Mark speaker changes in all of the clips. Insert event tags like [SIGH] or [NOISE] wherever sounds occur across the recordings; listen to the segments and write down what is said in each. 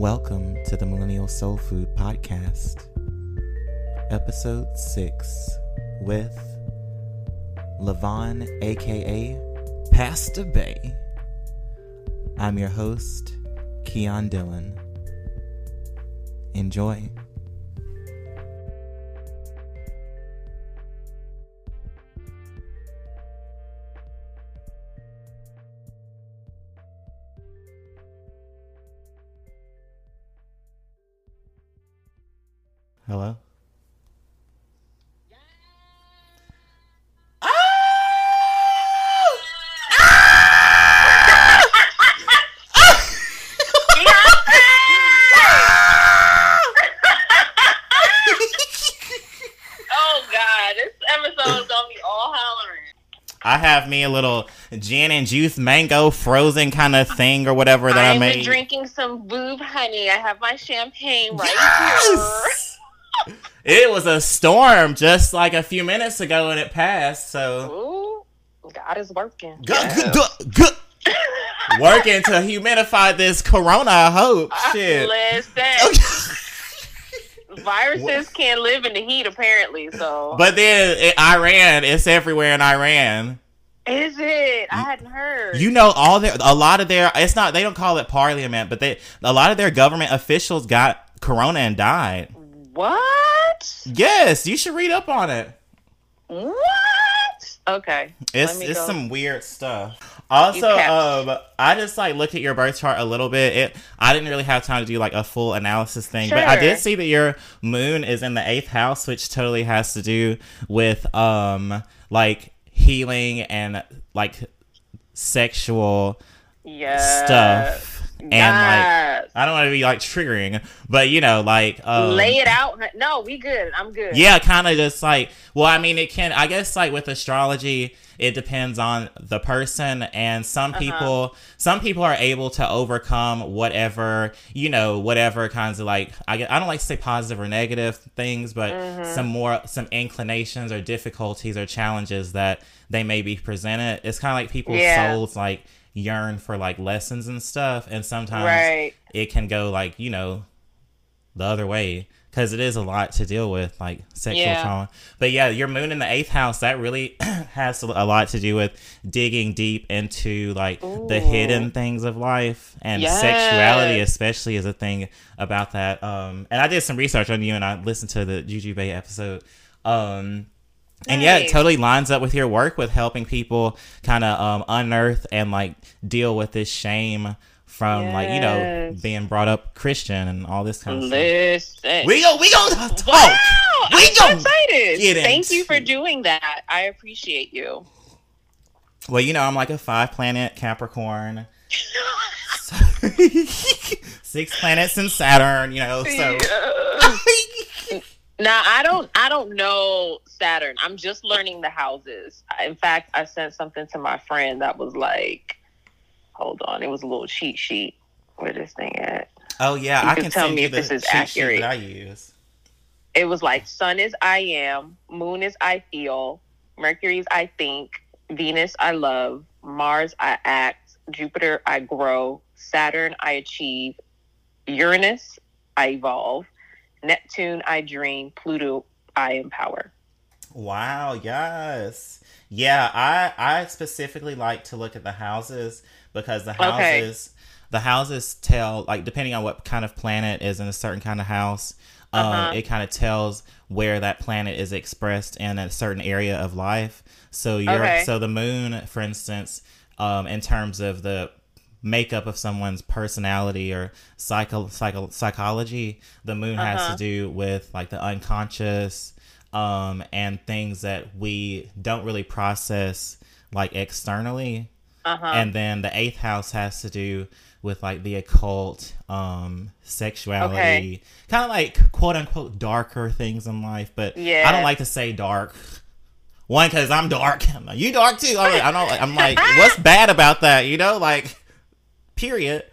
Speaker 1: Welcome to the Millennial Soul Food Podcast, Episode 6, with Levon, aka Pastor Bay. I'm your host, Keon Dillon. Enjoy. A little gin and juice mango frozen kind of thing or whatever that I
Speaker 2: I'm
Speaker 1: made.
Speaker 2: drinking some boob honey. I have my champagne right
Speaker 1: Yes! It was a storm just like a few minutes ago and it passed, so
Speaker 2: Ooh, God is working.
Speaker 1: Gu- gu- gu- gu- working to humidify this corona, I hope. [LAUGHS] Shit.
Speaker 2: Listen, viruses can't live in the heat apparently. So
Speaker 1: But then it, Iran, it's everywhere in Iran.
Speaker 2: Is it? I hadn't heard.
Speaker 1: You know, all their a lot of their it's not they don't call it parliament, but they a lot of their government officials got corona and died.
Speaker 2: what?
Speaker 1: Yes, you should read up on it.
Speaker 2: What? Okay.
Speaker 1: It's it's
Speaker 2: go.
Speaker 1: some weird stuff. Also, um, I just like looked at your birth chart a little bit. It I didn't really have time to do like a full analysis thing, but I did see that your moon is in the eighth house, which totally has to do with um like healing and like sexual
Speaker 2: Yeah.
Speaker 1: stuff. And like I don't want to be like triggering, but you know, like um,
Speaker 2: Lay it out. No, we good. I'm good.
Speaker 1: yeah, kind of just like, well, I mean, it can, I guess, like with astrology, it depends on the person, and some
Speaker 2: Uh-huh.
Speaker 1: people, some people are able to overcome whatever, you know, whatever kinds of like, I, I don't like to say positive or negative things, but
Speaker 2: Mm-hmm.
Speaker 1: some more, some inclinations or difficulties or challenges that they may be presented. It's kind of like people's
Speaker 2: Yeah.
Speaker 1: souls like yearn for like lessons and stuff, and sometimes
Speaker 2: Right.
Speaker 1: it can go like you know the other way because it is a lot to deal with like sexual
Speaker 2: Yeah.
Speaker 1: trauma but yeah your moon in the eighth house that really [CLEARS THROAT] has a lot to do with digging deep into like the hidden things of life and
Speaker 2: Yes.
Speaker 1: sexuality especially is a thing about that um and i did some research on you and i listened to the juju bay episode um and yeah, it totally lines up with your work with helping people kind of um, unearth and like deal with this shame from like you know being brought up Christian and all this kind of stuff.
Speaker 2: Listen.
Speaker 1: We go, we go talk.
Speaker 2: Wow,
Speaker 1: We
Speaker 2: I'm so excited.
Speaker 1: get
Speaker 2: Thank you for doing that. I appreciate you.
Speaker 1: Well, you know, I'm like a five planet Capricorn, [LAUGHS] [LAUGHS] six planets in Saturn. You know, so [LAUGHS]
Speaker 2: now I don't I don't know Saturn. I'm just learning the houses. In fact, I sent something to my friend that was like, hold on, it was a little cheat sheet. Where this thing at?
Speaker 1: oh yeah,
Speaker 2: You
Speaker 1: I
Speaker 2: can
Speaker 1: can
Speaker 2: tell me
Speaker 1: you
Speaker 2: if this is accurate.
Speaker 1: I use.
Speaker 2: It was like Sun is I am, Moon is I feel, Mercury's I think, Venus I love, Mars I act, Jupiter I grow, Saturn I achieve, Uranus I evolve, Neptune I dream, Pluto I empower.
Speaker 1: Wow, yes. Yeah, I I specifically like to look at the houses because the
Speaker 2: Okay.
Speaker 1: houses the houses tell like depending on what kind of planet is in a certain kind of house, um,
Speaker 2: Uh-huh.
Speaker 1: it kind of tells where that planet is expressed in a certain area of life. So you're
Speaker 2: Okay.
Speaker 1: so the moon, for instance, um, in terms of the makeup of someone's personality or psycho, psycho psychology, the moon has
Speaker 2: Uh-huh.
Speaker 1: to do with like the unconscious um, and things that we don't really process like externally.
Speaker 2: Uh-huh.
Speaker 1: And then the eighth house has to do with like the occult, um, sexuality,
Speaker 2: Okay.
Speaker 1: kind of like quote unquote darker things in life. But
Speaker 2: yeah.
Speaker 1: I don't like to say dark. One, because I'm dark. [LAUGHS] You dark too. I'm like, I don't. I'm like, what's [LAUGHS] bad about that? You know, like, period.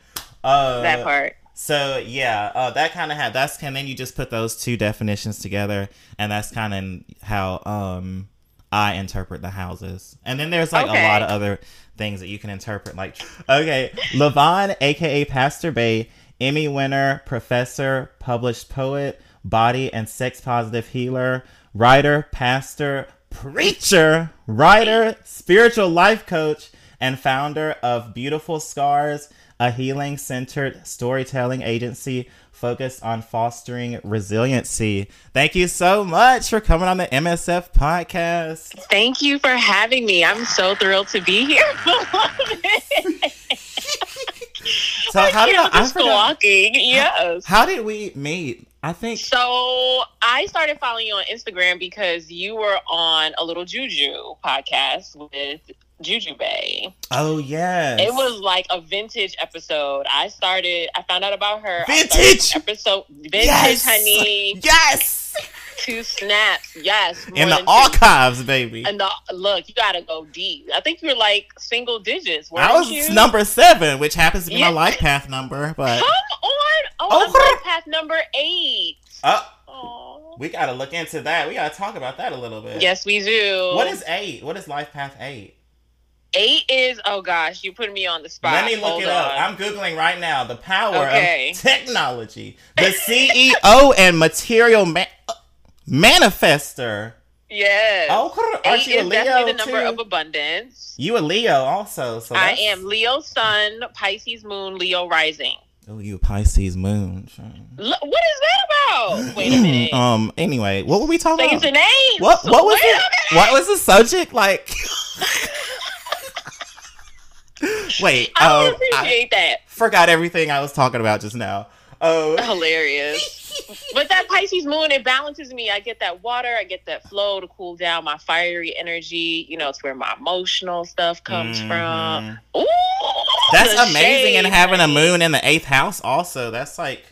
Speaker 1: Uh,
Speaker 2: that part.
Speaker 1: so yeah, uh, that kind of had that's and then you just put those two definitions together, and that's kind of how um I interpret the houses. And then there's like
Speaker 2: Okay.
Speaker 1: a lot of other things that you can interpret. Like, okay, Levon, aka Pastor Bay, Emmy winner, professor, published poet, body and sex positive healer, writer, pastor, preacher, writer, spiritual life coach, and founder of Beautiful Scars, a healing centered storytelling agency focused on fostering resiliency. Thank you so much for coming on the MSF podcast.
Speaker 2: Thank you for having me. I'm so thrilled to be here. [LAUGHS]
Speaker 1: so how did I, I?
Speaker 2: Yes.
Speaker 1: How did we meet? I think
Speaker 2: so. I started following you on Instagram because you were on a little Juju podcast with Juju Bay.
Speaker 1: Oh yes.
Speaker 2: It was like a vintage episode. I started I found out about her.
Speaker 1: Vintage
Speaker 2: episode vintage yes! honey.
Speaker 1: Yes.
Speaker 2: Two snaps, yes.
Speaker 1: In the archives, two. baby.
Speaker 2: And the look, you gotta go deep. I think you were like single digits.
Speaker 1: I was
Speaker 2: you?
Speaker 1: number seven, which happens to be yeah. my life path number. But
Speaker 2: come on, oh, oh. life path number eight.
Speaker 1: Uh, Aww. we gotta look into that. We gotta talk about that a little bit.
Speaker 2: Yes, we do.
Speaker 1: What is eight? What is life path eight?
Speaker 2: Eight is oh gosh, you put me on the spot.
Speaker 1: Let me look
Speaker 2: Hold
Speaker 1: it
Speaker 2: on.
Speaker 1: up. I'm googling right now. The power okay. of technology. The CEO and material ma- manifester.
Speaker 2: Yes.
Speaker 1: Oh, aren't
Speaker 2: Eight
Speaker 1: you a
Speaker 2: is
Speaker 1: Leo
Speaker 2: definitely the number
Speaker 1: too?
Speaker 2: of abundance.
Speaker 1: You a Leo also. So
Speaker 2: I am Leo Sun, Pisces Moon, Leo Rising.
Speaker 1: Oh, you Pisces Moon.
Speaker 2: L- what is that about? Wait a minute.
Speaker 1: um. Anyway, what were we talking
Speaker 2: Say
Speaker 1: about?
Speaker 2: Say name.
Speaker 1: What? What was it? What was the subject like? [LAUGHS] [LAUGHS] Wait,
Speaker 2: I
Speaker 1: um,
Speaker 2: appreciate
Speaker 1: I
Speaker 2: that.
Speaker 1: Forgot everything I was talking about just now. Oh,
Speaker 2: hilarious! [LAUGHS] but that Pisces moon, it balances me. I get that water, I get that flow to cool down my fiery energy. You know, it's where my emotional stuff comes mm-hmm. from. Ooh,
Speaker 1: that's amazing. Shade, and having a moon in the eighth house, also, that's like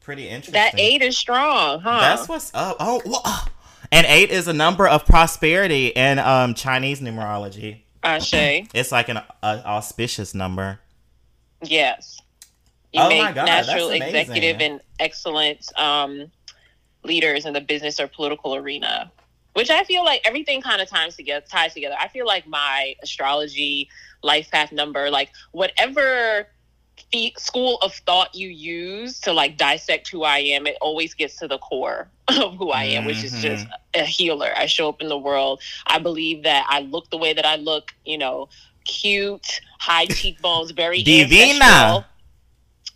Speaker 1: pretty interesting.
Speaker 2: That eight is strong, huh?
Speaker 1: That's what's up. Oh, and eight is a number of prosperity in um, Chinese numerology.
Speaker 2: Ashe.
Speaker 1: It's like an uh, auspicious number.
Speaker 2: Yes. You
Speaker 1: oh
Speaker 2: make
Speaker 1: God,
Speaker 2: natural executive and excellent um, leaders in the business or political arena. Which I feel like everything kind of ties together ties together. I feel like my astrology life path number, like whatever school of thought you use to like dissect who I am, it always gets to the core [LAUGHS] of who I am, mm-hmm. which is just mm-hmm. a healer. I show up in the world. I believe that I look the way that I look, you know, cute, high cheekbones, very
Speaker 1: divina.
Speaker 2: Ancestral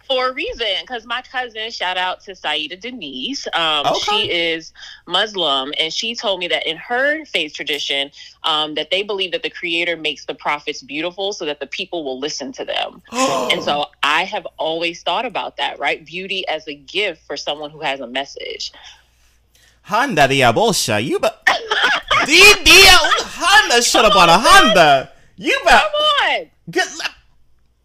Speaker 2: for a reason because my cousin shout out to saida denise um, okay. she is muslim and she told me that in her faith tradition um, that they believe that the creator makes the prophets beautiful so that the people will listen to them. [GASPS] And so i have always thought about that right? Beauty as a gift for someone who has a message.
Speaker 1: Honda diabolsha you but [LAUGHS] honda should have bought a honda you bet
Speaker 2: come on.
Speaker 1: Good,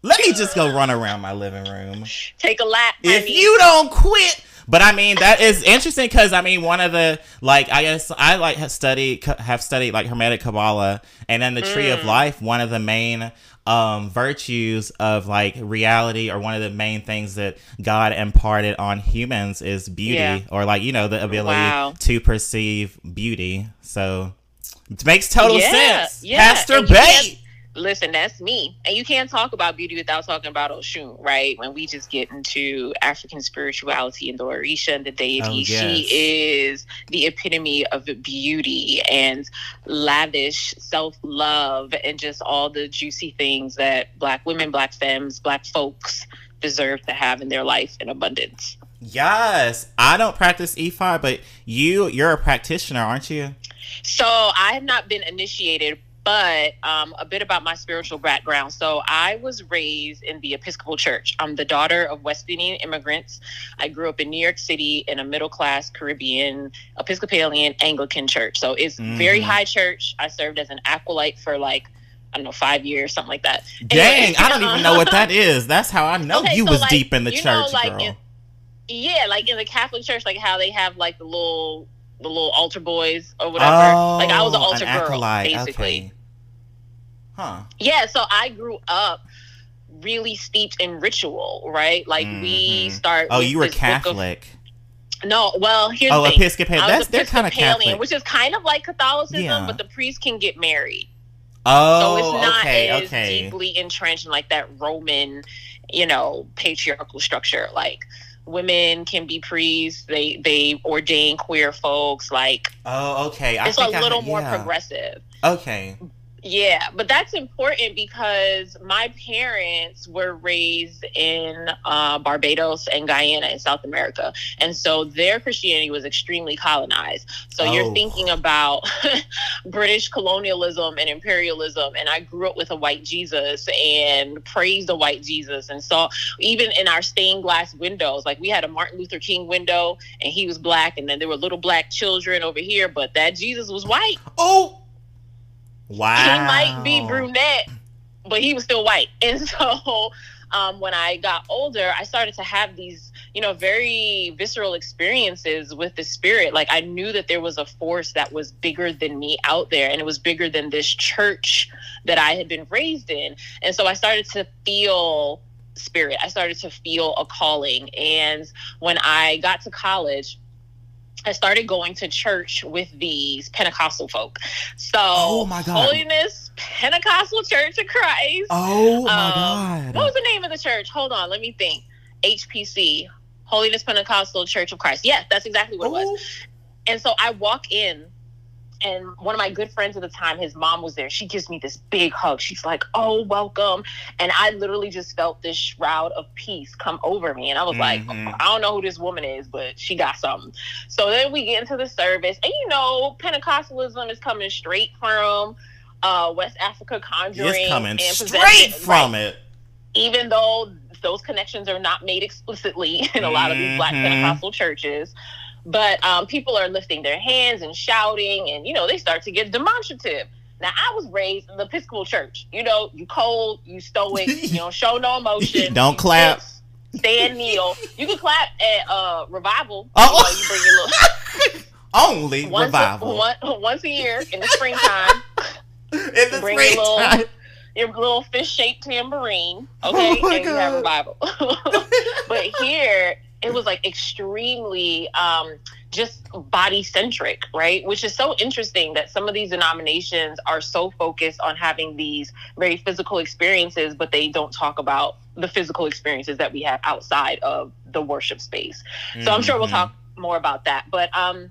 Speaker 1: let me just go run around my living room.
Speaker 2: Take a lap.
Speaker 1: If you don't quit. But I mean that is interesting because I mean one of the like I guess I like have studied have studied like Hermetic Kabbalah and then the Tree mm. of Life. One of the main um, virtues of like reality or one of the main things that God imparted on humans is beauty yeah. or like you know the ability wow. to perceive beauty. So it makes total yeah, sense. Yeah. Pastor Bay
Speaker 2: listen, that's me. And you can't talk about beauty without talking about Oshun, right? When we just get into African spirituality and the Orisha and the deity, oh, yes. she is the epitome of beauty and lavish self love and just all the juicy things that Black women, Black femmes, Black folks deserve to have in their life in abundance.
Speaker 1: Yes, I don't practice Ifa, but you you're a practitioner, aren't you?
Speaker 2: So I have not been initiated, but um, a bit about my spiritual background. So I was raised in the Episcopal Church. I'm the daughter of West Indian immigrants. I grew up in New York City in a middle class Caribbean Episcopalian Anglican church. So it's mm-hmm. very high church. I served as an acolyte for like I don't know, five years, something like that.
Speaker 1: Dang, anyway, I don't even [LAUGHS] know what that is. That's how I know okay, you so was like, deep in the church, know, like girl.
Speaker 2: In, yeah, like in the Catholic Church, like how they have like the little the little altar boys or whatever.
Speaker 1: Oh,
Speaker 2: like I was an altar
Speaker 1: an
Speaker 2: girl,
Speaker 1: acolyte.
Speaker 2: basically.
Speaker 1: Okay. Huh.
Speaker 2: Yeah, so I grew up really steeped in ritual, right? Like mm-hmm. we start.
Speaker 1: Oh, you were Catholic.
Speaker 2: Of, no, well, here's
Speaker 1: oh,
Speaker 2: the
Speaker 1: Episcopalian. That's they're kind of Catholic,
Speaker 2: which is kind of like Catholicism, yeah. but the priest can get married.
Speaker 1: Oh,
Speaker 2: so it's not
Speaker 1: okay,
Speaker 2: as
Speaker 1: okay.
Speaker 2: deeply entrenched in like that Roman you know, patriarchal structure. Like women can be priests. They they ordain queer folks. Like
Speaker 1: oh, okay. I
Speaker 2: it's a
Speaker 1: think I-
Speaker 2: little more
Speaker 1: yeah.
Speaker 2: progressive.
Speaker 1: Okay.
Speaker 2: Yeah, but that's important because my parents were raised in uh, Barbados and Guyana in South America. And so their Christianity was extremely colonized. So
Speaker 1: Oh.
Speaker 2: you're thinking about [LAUGHS] British colonialism and imperialism. And I grew up with a white Jesus and praised the white Jesus. And so even in our stained glass windows, like we had a Martin Luther King window and he was black. And then there were little black children over here, but that Jesus was white.
Speaker 1: Oh. Wow.
Speaker 2: He might be brunette, but he was still white. [LAUGHS] And so um, when I got older, I started to have these, you know, very visceral experiences with the spirit. Like I knew that there was a force that was bigger than me out there, and it was bigger than this church that I had been raised in. And so I started to feel spirit. I started to feel a calling. And when I got to college, I started going to church with these Pentecostal folk. So,
Speaker 1: Oh my God.
Speaker 2: Holiness Pentecostal Church of Christ.
Speaker 1: Oh my
Speaker 2: Um,
Speaker 1: god.
Speaker 2: What was the name of the church? Hold on, let me think. HPC, Holiness Pentecostal Church of Christ. Yes, that's exactly what it was.
Speaker 1: Oh.
Speaker 2: And so I walk in, and one of my good friends at the time, his mom was there. She gives me this big hug. She's like, "Oh, welcome!" And I literally just felt this shroud of peace come over me, and I was like,
Speaker 1: Mhm.
Speaker 2: "I don't know who this woman is, but she got something." So then we get into the service, and you know, Pentecostalism is coming straight from uh, West Africa conjuring.
Speaker 1: It's coming
Speaker 2: and
Speaker 1: straight from
Speaker 2: Right
Speaker 1: it.
Speaker 2: even though those connections are not made explicitly [LAUGHS] in a lot of these black
Speaker 1: Mhm.
Speaker 2: Pentecostal churches. But um, people are lifting their hands and shouting, and you know they start to get demonstrative. Now, I was raised in the Episcopal Church. You know, you cold, you stoic, [LAUGHS] you don't show no emotion. [LAUGHS]
Speaker 1: Don't clap.
Speaker 2: Stand, kneel. You can clap at uh, revival.
Speaker 1: Oh.
Speaker 2: You, know, you bring your little [LAUGHS]
Speaker 1: Only
Speaker 2: once
Speaker 1: revival.
Speaker 2: A, one, once a year in the springtime.
Speaker 1: In the
Speaker 2: bring your little-
Speaker 1: springtime.
Speaker 2: your little fish shaped tambourine, okay,
Speaker 1: Oh
Speaker 2: and you have
Speaker 1: God.
Speaker 2: revival. but here it was like extremely um, just body centric, right? Which is so interesting that some of these denominations are so focused on having these very physical experiences, but they don't talk about the physical experiences that we have outside of the worship space. So I'm sure we'll
Speaker 1: Mhm.
Speaker 2: talk more about that. But um,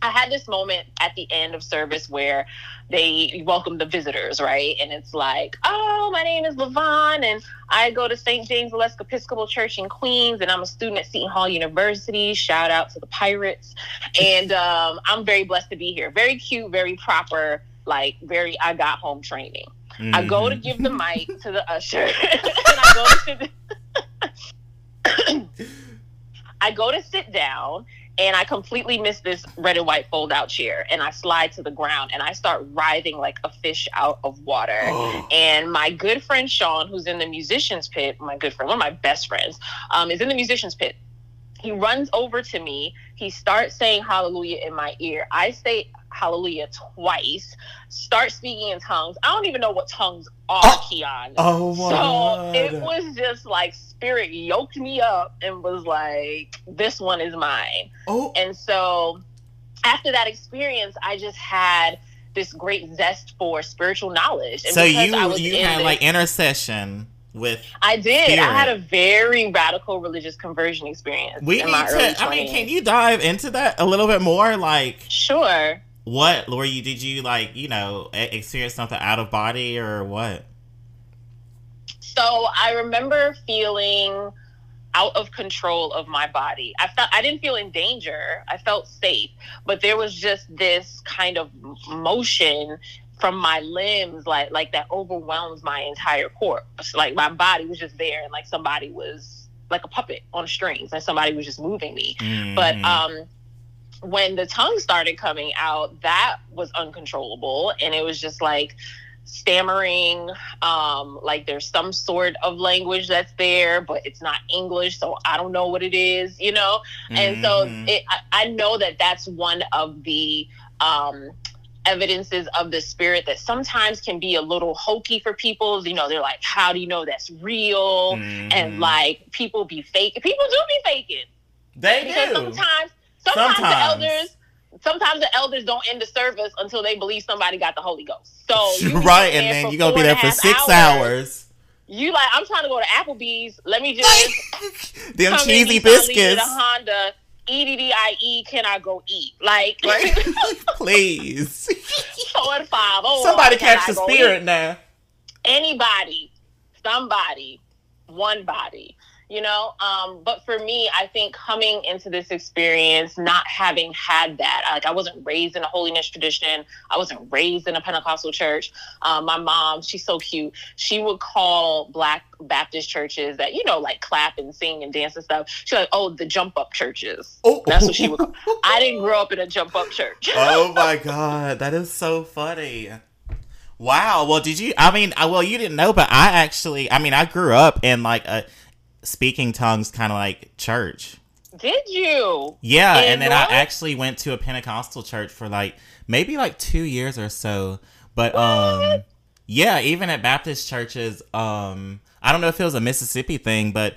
Speaker 2: I had this moment at the end of service where they welcome the visitors, right? And it's like, oh, my name is Levon, and I go to St. James Aleska Episcopal Church in Queens, and I'm a student at Seton Hall University. Shout out to the Pirates. And um, I'm very blessed to be here. Very cute, very proper, like very I got home training. I go to
Speaker 1: Mhm.
Speaker 2: give the mic [LAUGHS] to the usher, [LAUGHS] and I go to sit. [LAUGHS] [COUGHS] I go to sit down, and I completely miss this red and white fold out chair, and I slide to the ground, and I start writhing like a fish out of water. [GASPS] And my good friend Sean, who's in the musicians pit, my good friend, one of my best friends, um, is in the musicians pit. He runs over to me. He starts saying hallelujah in my ear. I say hallelujah twice, start speaking in tongues. I don't even know what tongues are,
Speaker 1: Oh.
Speaker 2: Keon.
Speaker 1: Oh my
Speaker 2: So
Speaker 1: god.
Speaker 2: it was just like spirit yoked me up and was like, this one is mine.
Speaker 1: oh.
Speaker 2: And so after that experience, I just had this great zest for spiritual knowledge. And
Speaker 1: So you
Speaker 2: I was
Speaker 1: you
Speaker 2: in
Speaker 1: had
Speaker 2: this-
Speaker 1: like intercession with
Speaker 2: I did.
Speaker 1: spirit.
Speaker 2: I had a very radical religious conversion experience.
Speaker 1: we
Speaker 2: in
Speaker 1: need
Speaker 2: my early
Speaker 1: to I mean can you dive into that a little bit more like
Speaker 2: Sure.
Speaker 1: what Lori, did you like you know experience something out of body or what
Speaker 2: So I remember feeling out of control of my body. I felt I didn't feel in danger. I felt safe, but there was just this kind of motion from my limbs like like that overwhelms my entire corpse. Like my body was just there and like somebody was like a puppet on strings and somebody was just moving me. But
Speaker 1: Mhm.
Speaker 2: um when the tongue started coming out, that was uncontrollable and it was just like stammering um like there's some sort of language that's there but it's not english so i don't know what it is you know and so
Speaker 1: Mhm.
Speaker 2: it, I, I know that that's one of the um evidences of the spirit that sometimes can be a little hokey for people you know they're like how do you know that's real
Speaker 1: Mhm.
Speaker 2: and like people be fake people do be faking
Speaker 1: they
Speaker 2: because
Speaker 1: do
Speaker 2: sometimes sometimes,
Speaker 1: Sometimes.
Speaker 2: the elders sometimes the elders don't end the service until they believe somebody got the Holy Ghost. So [LAUGHS]
Speaker 1: right and then you're gonna be there for six hours
Speaker 2: You like I'm trying to go to Applebee's. Let me just [LAUGHS]
Speaker 1: them cheesy
Speaker 2: Nissan, leave me
Speaker 1: biscuits.
Speaker 2: Honda. E D D I E. Can I go eat? Like,
Speaker 1: Like, [LAUGHS] please.
Speaker 2: four and five. Oh,
Speaker 1: Somebody catch the spirit
Speaker 2: eat?
Speaker 1: now.
Speaker 2: Anybody, somebody, one body. You know, um, but for me, I think coming into this experience, not having had that, like I wasn't raised in a holiness tradition, I wasn't raised in a Pentecostal church. Um, my mom, she's so cute. She would call Black Baptist churches that you know, like clap and sing and dance and stuff. She's like, "Oh, the jump up churches."
Speaker 1: Oh,
Speaker 2: That's what she would call. [LAUGHS] I didn't grow up in a jump up church. [LAUGHS]
Speaker 1: oh my god, that is so funny. Wow. Well, did you? I mean, well, you didn't know, but I actually, I mean, I grew up in like a speaking tongues kind of like church.
Speaker 2: Did you?
Speaker 1: Yeah,
Speaker 2: In
Speaker 1: and then I actually went to a Pentecostal church for like maybe like two years or so. But um, yeah, even at Baptist churches, um, I don't know if it was a Mississippi thing, but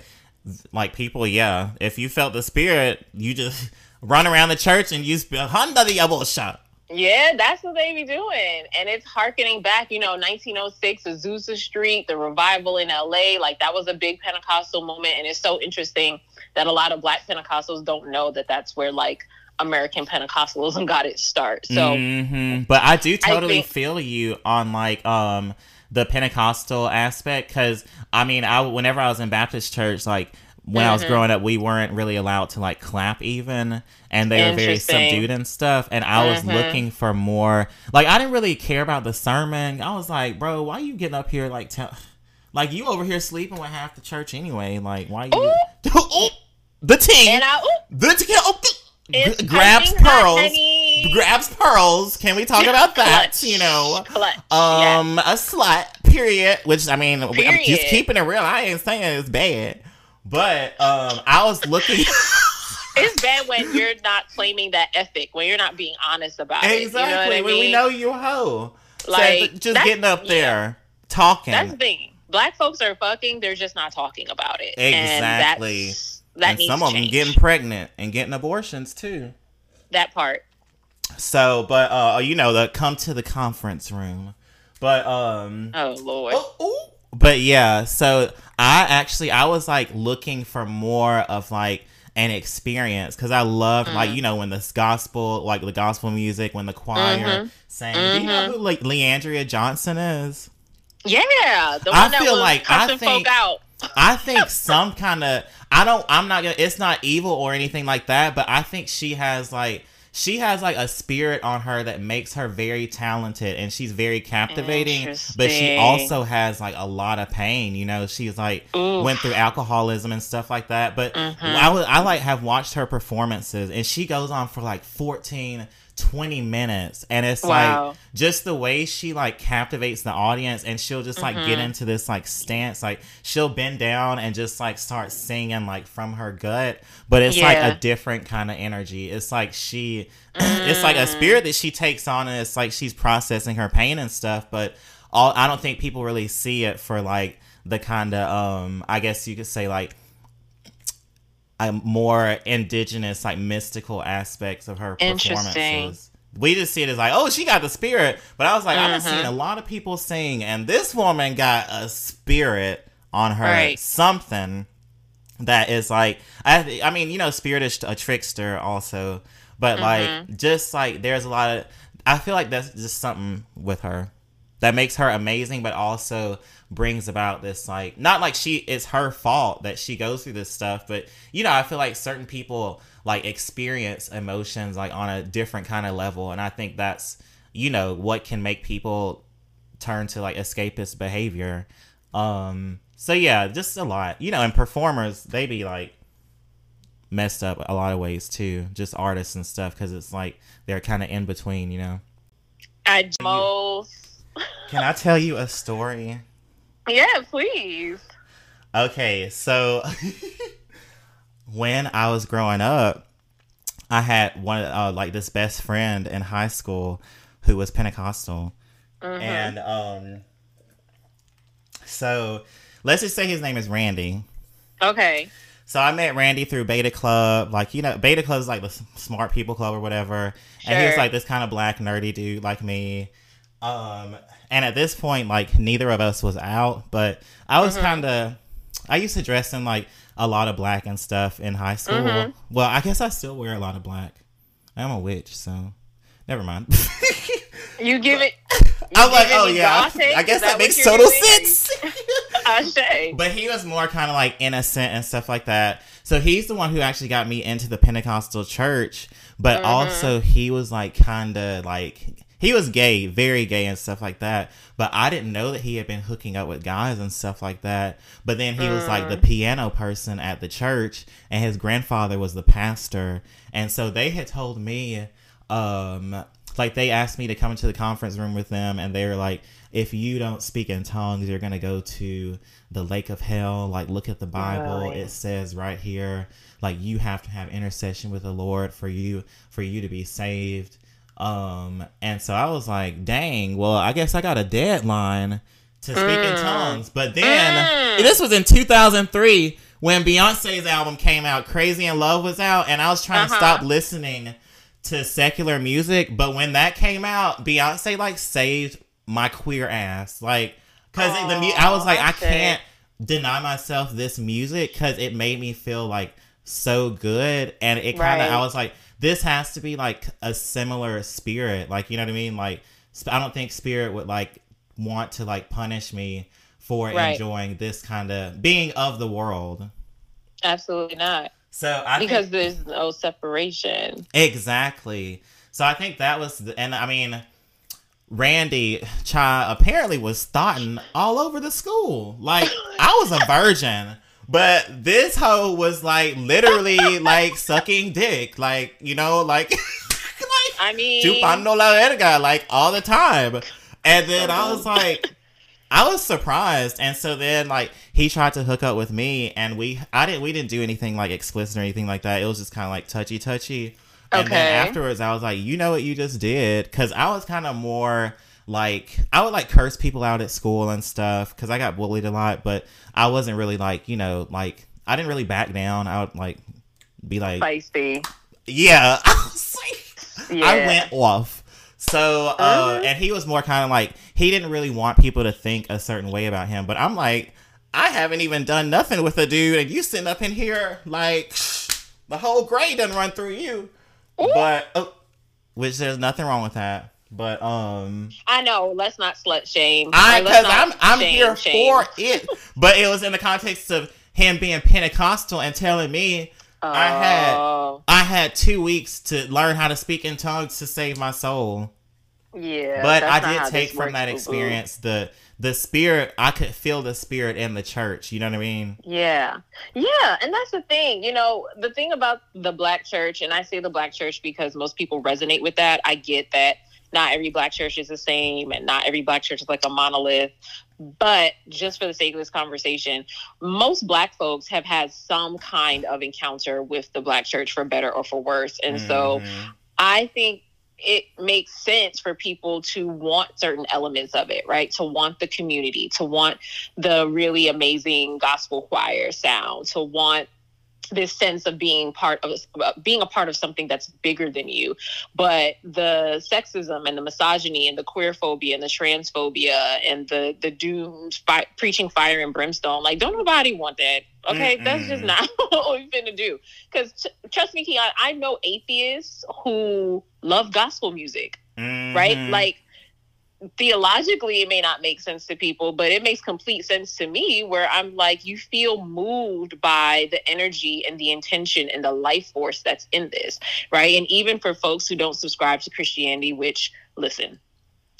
Speaker 1: like people, yeah, if you felt the spirit, you just [LAUGHS] run around the church and you spell Honda the Yabosha.
Speaker 2: Yeah, that's what they be doing. And it's harkening back, you know, 1906, Azusa Street, the revival in LA. Like that was a big Pentecostal moment. And it's so interesting that a lot of black Pentecostals don't know that that's where like American Pentecostalism [LAUGHS] got its start. So
Speaker 1: Mhm. but I do totally
Speaker 2: think-
Speaker 1: feel you on like um the Pentecostal aspect because I mean, I whenever I was in Baptist church, like when I was
Speaker 2: Mhm.
Speaker 1: growing up, we weren't really allowed to like clap even, and they were very subdued and stuff. And I was
Speaker 2: Mhm.
Speaker 1: looking for more. Like I didn't really care about the sermon. I was like, bro, why you getting up here like tell. Like you over here sleeping with half the church anyway. Like why you? Ooh, [LAUGHS] the team,
Speaker 2: and I, ooh,
Speaker 1: the team, oh,
Speaker 2: it's
Speaker 1: grabs
Speaker 2: hot,
Speaker 1: pearls grabs pearls. Can we talk about that?
Speaker 2: Clutch.
Speaker 1: You know,
Speaker 2: Clutch.
Speaker 1: um, a slut. Period. Which I mean, we- I'm just keeping it real. I ain't saying it's bad, but um, I was looking [LAUGHS]
Speaker 2: It's bad when you're not claiming that ethic, when you're not being honest about it.
Speaker 1: exactly
Speaker 2: You know
Speaker 1: when we know you a hoe. So,
Speaker 2: Like,
Speaker 1: just getting up
Speaker 2: yeah.
Speaker 1: there talking.
Speaker 2: That's the thing. Black folks are fucking. They're just not talking about it.
Speaker 1: Exactly.
Speaker 2: And that
Speaker 1: and some of them getting pregnant and getting abortions too.
Speaker 2: that part.
Speaker 1: So, but uh, you know, the come to the conference room. But um,
Speaker 2: Oh Lord.
Speaker 1: Oh, ooh. But yeah, so I actually I was like looking for more of like an experience because I like
Speaker 2: Mm.
Speaker 1: you know when this gospel like the gospel music when the choir
Speaker 2: Mhm.
Speaker 1: sang. Do you know
Speaker 2: Mhm.
Speaker 1: who like Le'Andria Johnson is?
Speaker 2: Yeah, the
Speaker 1: I
Speaker 2: that
Speaker 1: feel
Speaker 2: was
Speaker 1: like- I think-
Speaker 2: folk out.
Speaker 1: I think some kind of I don't I'm not gonna it's not evil or anything like that, but I think she has like she has like a spirit on her that makes her very talented and she's very captivating. But she also has like a lot of pain, you know. She's like
Speaker 2: Oof.
Speaker 1: went through alcoholism and stuff like that. But
Speaker 2: Mhm.
Speaker 1: I I like have watched her performances and she goes on for like 14 20 minutes and it's
Speaker 2: Wow.
Speaker 1: like just the way she like captivates the audience and she'll just like get
Speaker 2: Mhm.
Speaker 1: into this like stance like she'll bend down and just like start singing like from her gut but it's like a different kind of energy it's like she [CLEARS THROAT] it's like a
Speaker 2: Mm.
Speaker 1: spirit that she takes on and it's like she's processing her pain and stuff but all i don't think people really see it for like the kind of um i guess you could say like a more indigenous like mystical aspects of her performances we just see it as like, oh, she got the spirit. But I was like, I've
Speaker 2: Mhm.
Speaker 1: seen a lot of people sing, and this woman got a spirit on her.
Speaker 2: Right.
Speaker 1: Something that is like, I, I mean, you know, spirit is a trickster also, but
Speaker 2: Mhm.
Speaker 1: like, just like, there's a lot of, I feel like that's just something with her that makes her amazing, but also brings about this like, not like she, it's her fault that she goes through this stuff, but you know, I feel like certain people like experience emotions like on a different kind of level, and I think that's, you know, what can make people turn to like escapist behavior. Um, so yeah, just a lot, you know, and performers they be like messed up a lot of ways too, just artists and stuff, because it's like they're kind of in between, you know.
Speaker 2: I most.
Speaker 1: Can I tell you a story?
Speaker 2: Yeah, please.
Speaker 1: Okay, so [LAUGHS] when I was growing up, I had one uh, like this best friend in high school who was Pentecostal,
Speaker 2: Mhm.
Speaker 1: and um, so let's just say his name is Randy.
Speaker 2: okay.
Speaker 1: So I met Randy through Beta Club, like you know, Beta Club is like the smart people club or whatever, and he was like this kind of black nerdy dude like me. Um, and at this point, like neither of us was out, but I was
Speaker 2: Mm-hmm.
Speaker 1: kind of. I used to dress in like a lot of black and stuff in high school.
Speaker 2: Mm-hmm.
Speaker 1: Well, I guess I still wear a lot of black. I'm a witch, so never mind. [LAUGHS]
Speaker 2: You give it. [LAUGHS]
Speaker 1: I'm like,
Speaker 2: giving
Speaker 1: oh yeah? I guess that,
Speaker 2: that
Speaker 1: makes total sense. [LAUGHS]
Speaker 2: Ashe.
Speaker 1: But he was more kind of like innocent and stuff like that. So he's the one who actually got me into the Pentecostal church. But
Speaker 2: Mm-hmm.
Speaker 1: also he was like kind of like he was gay, very gay and stuff like that. But I didn't know that he had been hooking up with guys and stuff like that. But then he was like the
Speaker 2: Mm.
Speaker 1: piano person at the church and his grandfather was the pastor. And so they had told me um like they asked me to come into the conference room with them and they were like if you don't speak in tongues you're going to go to the lake of hell like look at the bible it says right here like you have to have intercession with the lord for you for you to be saved um and so i was like dang well i guess i got a deadline to speak in tongues but then this was in 2003 when beyonce's album came out crazy in love was out and i was trying to
Speaker 2: Uh-huh.
Speaker 1: stop listening to secular music, but when that came out, Beyonce like saved my queer ass. Like, cause the mu- I was like, I can't deny myself this music because it made me feel like so good, and it kind of
Speaker 2: Right.
Speaker 1: I was like, this has to be like a similar spirit. Like, you know what I mean? Like, I don't think spirit would like want to like punish me for
Speaker 2: Right.
Speaker 1: enjoying this kind of being of the world.
Speaker 2: Absolutely not.
Speaker 1: So I think-
Speaker 2: Because there's no separation.
Speaker 1: Exactly. So I think that was, the, and I mean, Randy Cha apparently was thoughting all over the school. Like I was a virgin, [LAUGHS] but this hoe was like literally [LAUGHS] like sucking dick, like you know, like [LAUGHS] like
Speaker 2: I mean,
Speaker 1: chupando la verga, like all the time. And then I was uh-huh. like, I was surprised, and so then like he tried to hook up with me, and we I didn't we didn't do anything like explicit or anything like that. It was just kind of like touchy touchy. And
Speaker 2: Okay.
Speaker 1: then afterwards, I was like, you know what you just did, because I was kind of more like I would like curse people out at school and stuff because I got bullied a lot, but I wasn't really like you know like I didn't really back down. I would like be like
Speaker 2: feisty.
Speaker 1: yeah. [LAUGHS] I was like,
Speaker 2: Yeah.
Speaker 1: I went off. So, uh,
Speaker 2: Mhm.
Speaker 1: and he was more kind of like, he didn't really want people to think a certain way about him. But I'm like, I haven't even done nothing with a dude, and you sitting up in here like the whole grade doesn't run through you. But, oh, which there's nothing wrong with that. But, um,
Speaker 2: I know. Let's not slut shame.
Speaker 1: I
Speaker 2: because
Speaker 1: I'm I'm
Speaker 2: shame,
Speaker 1: here
Speaker 2: shame.
Speaker 1: for it. But it was in the context of him being Pentecostal and telling me I had
Speaker 2: Oh,
Speaker 1: I had two weeks to learn how to speak in tongues to save my soul.
Speaker 2: yeah.
Speaker 1: but I did take from
Speaker 2: works,
Speaker 1: that
Speaker 2: boo-boo.
Speaker 1: experience the the spirit. I could feel the spirit in the church. You know what I mean?
Speaker 2: Yeah. Yeah. And that's the thing. You know, the thing about the black church, and I say the black church because most people resonate with that. I get that not every black church is the same and not every black church is like a monolith. But just for the sake of this conversation, most black folks have had some kind of encounter with the black church for better or for worse. And so
Speaker 1: Mhm.
Speaker 2: I think it makes sense for people to want certain elements of it, right? To want the community, to want the really amazing gospel choir sound, to want this sense of being part of uh, being a part of something that's bigger than you. But the sexism and the misogyny and the queer phobia and the transphobia and the the doom fi- preaching fire and brimstone like don't nobody want that. Okay? That's just not [LAUGHS] what we've been to do. Because t- trust me Keon, i know atheists who love gospel music right?
Speaker 1: Mhm.
Speaker 2: like theologically it may not make sense to people but it makes complete sense to me where i'm like you feel moved by the energy and the intention and the life force that's in this right and even for folks who don't subscribe to christianity which listen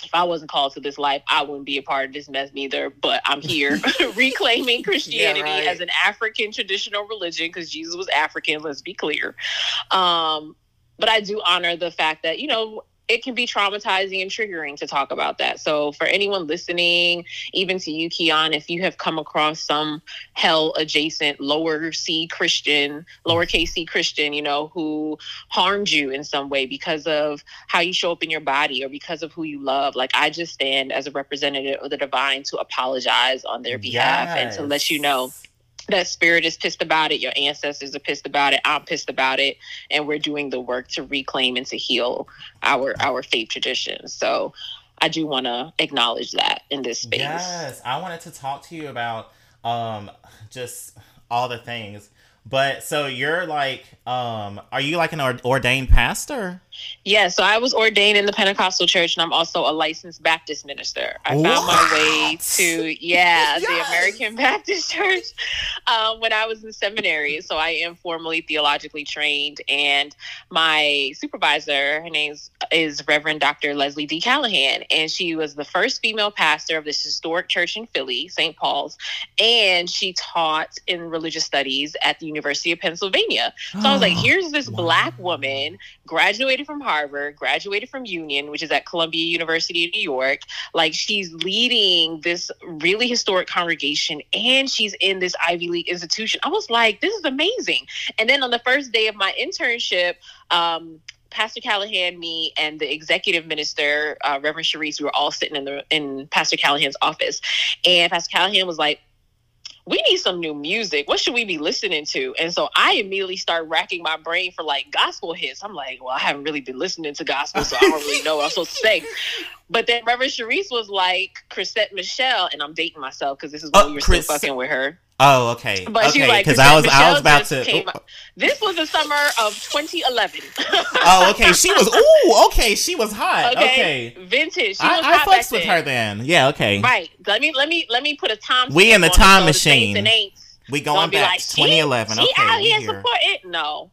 Speaker 2: if I wasn't called to this life, I wouldn't be a part of this mess neither. But I'm here [LAUGHS] [LAUGHS] reclaiming Christianity
Speaker 1: right.
Speaker 2: as an African traditional religion because Jesus was African. Let's be clear. Um, but I do honor the fact that you know it can be traumatizing and triggering to talk about that. So for anyone listening, even to you, Keon, if you have come across some hell adjacent lower C Christian, lowercase C Christian, you know, who harmed you in some way because of how you show up in your body or because of who you love, like I just stand as a representative of the divine to apologize on their behalf and to let you know
Speaker 1: Yes.
Speaker 2: That spirit is pissed about it your ancestors are pissed about it i'm pissed about it and we're doing the work to reclaim and to heal our our faith traditions so I do want to acknowledge that in this space.
Speaker 1: Yes, I wanted to talk to you about um just all the things. But so you're like, um, are you like an ordained pastor?
Speaker 2: Yeah, so I was ordained in the Pentecostal church, and I'm also a licensed Baptist minister. I what? found my way to yeah yes! the American [LAUGHS] Baptist Church um, when I was in seminary. So I am formally theologically trained, and my supervisor, her name is Reverend Dr. Leslie D. Callahan, and she was the first female pastor of this historic church in Philly, St. Paul's, and she taught in religious studies at the University of Pennsylvania. So I was like, [GASPS] here's this wow. black woman graduated from Harvard, graduated from Union, which is at Columbia University in New York. Like she's leading this really historic congregation and she's in this Ivy League institution. I was like, this is amazing. And then on the first day of my internship, um, Pastor Callahan, me, and the executive minister, uh, Reverend Sharice, we were all sitting in the in Pastor Callahan's office, and Pastor Callahan was like, we need some new music. What should we be listening to? And so I immediately start racking my brain for like gospel hits. I'm like, well, I haven't really been listening to gospel, so I don't really know what I'm supposed to say. But then Reverend Sharice was like Chrisette Michele, and I'm dating myself because this is when oh, we were Chris- still fucking with her.
Speaker 1: Oh, okay. But okay, like, because I was Michele I was about to.
Speaker 2: This was the summer of 2011. [LAUGHS]
Speaker 1: oh, okay. She was. Ooh, okay. She was hot. Okay,
Speaker 2: okay. vintage. She
Speaker 1: I, was I hot fucks with then. her then. Yeah. Okay.
Speaker 2: Right. Let me let me let me put a time.
Speaker 1: We in the time machine. we going back like, 2011.
Speaker 2: She,
Speaker 1: okay.
Speaker 2: She out here supporting. No.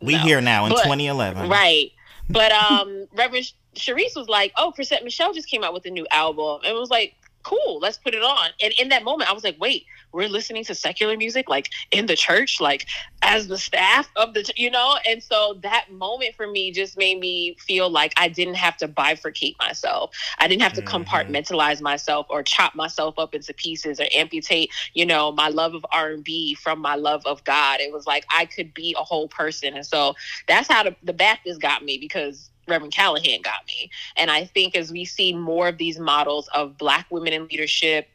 Speaker 1: We
Speaker 2: no.
Speaker 1: here now in but, 2011.
Speaker 2: Right. But um, Reverend Sharice was like, "Oh, Chrisette Michele just came out with a new album," and it was like, "Cool, let's put it on." And in that moment, I was like, "Wait." we're listening to secular music like in the church like as the staff of the you know and so that moment for me just made me feel like i didn't have to bifurcate myself i didn't have to mm-hmm. compartmentalize myself or chop myself up into pieces or amputate you know my love of r&b from my love of god it was like i could be a whole person and so that's how the, the baptist got me because Reverend Callahan got me. And I think as we see more of these models of Black women in leadership,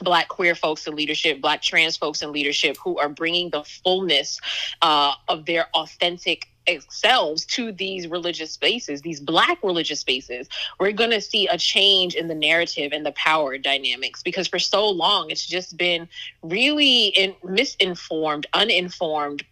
Speaker 2: black queer folks in leadership black trans folks in leadership who are bringing the fullness uh, of their authentic selves to these religious spaces these black religious spaces we're going to see a change in the narrative and the power dynamics because for so long it's just been really in, misinformed uninformed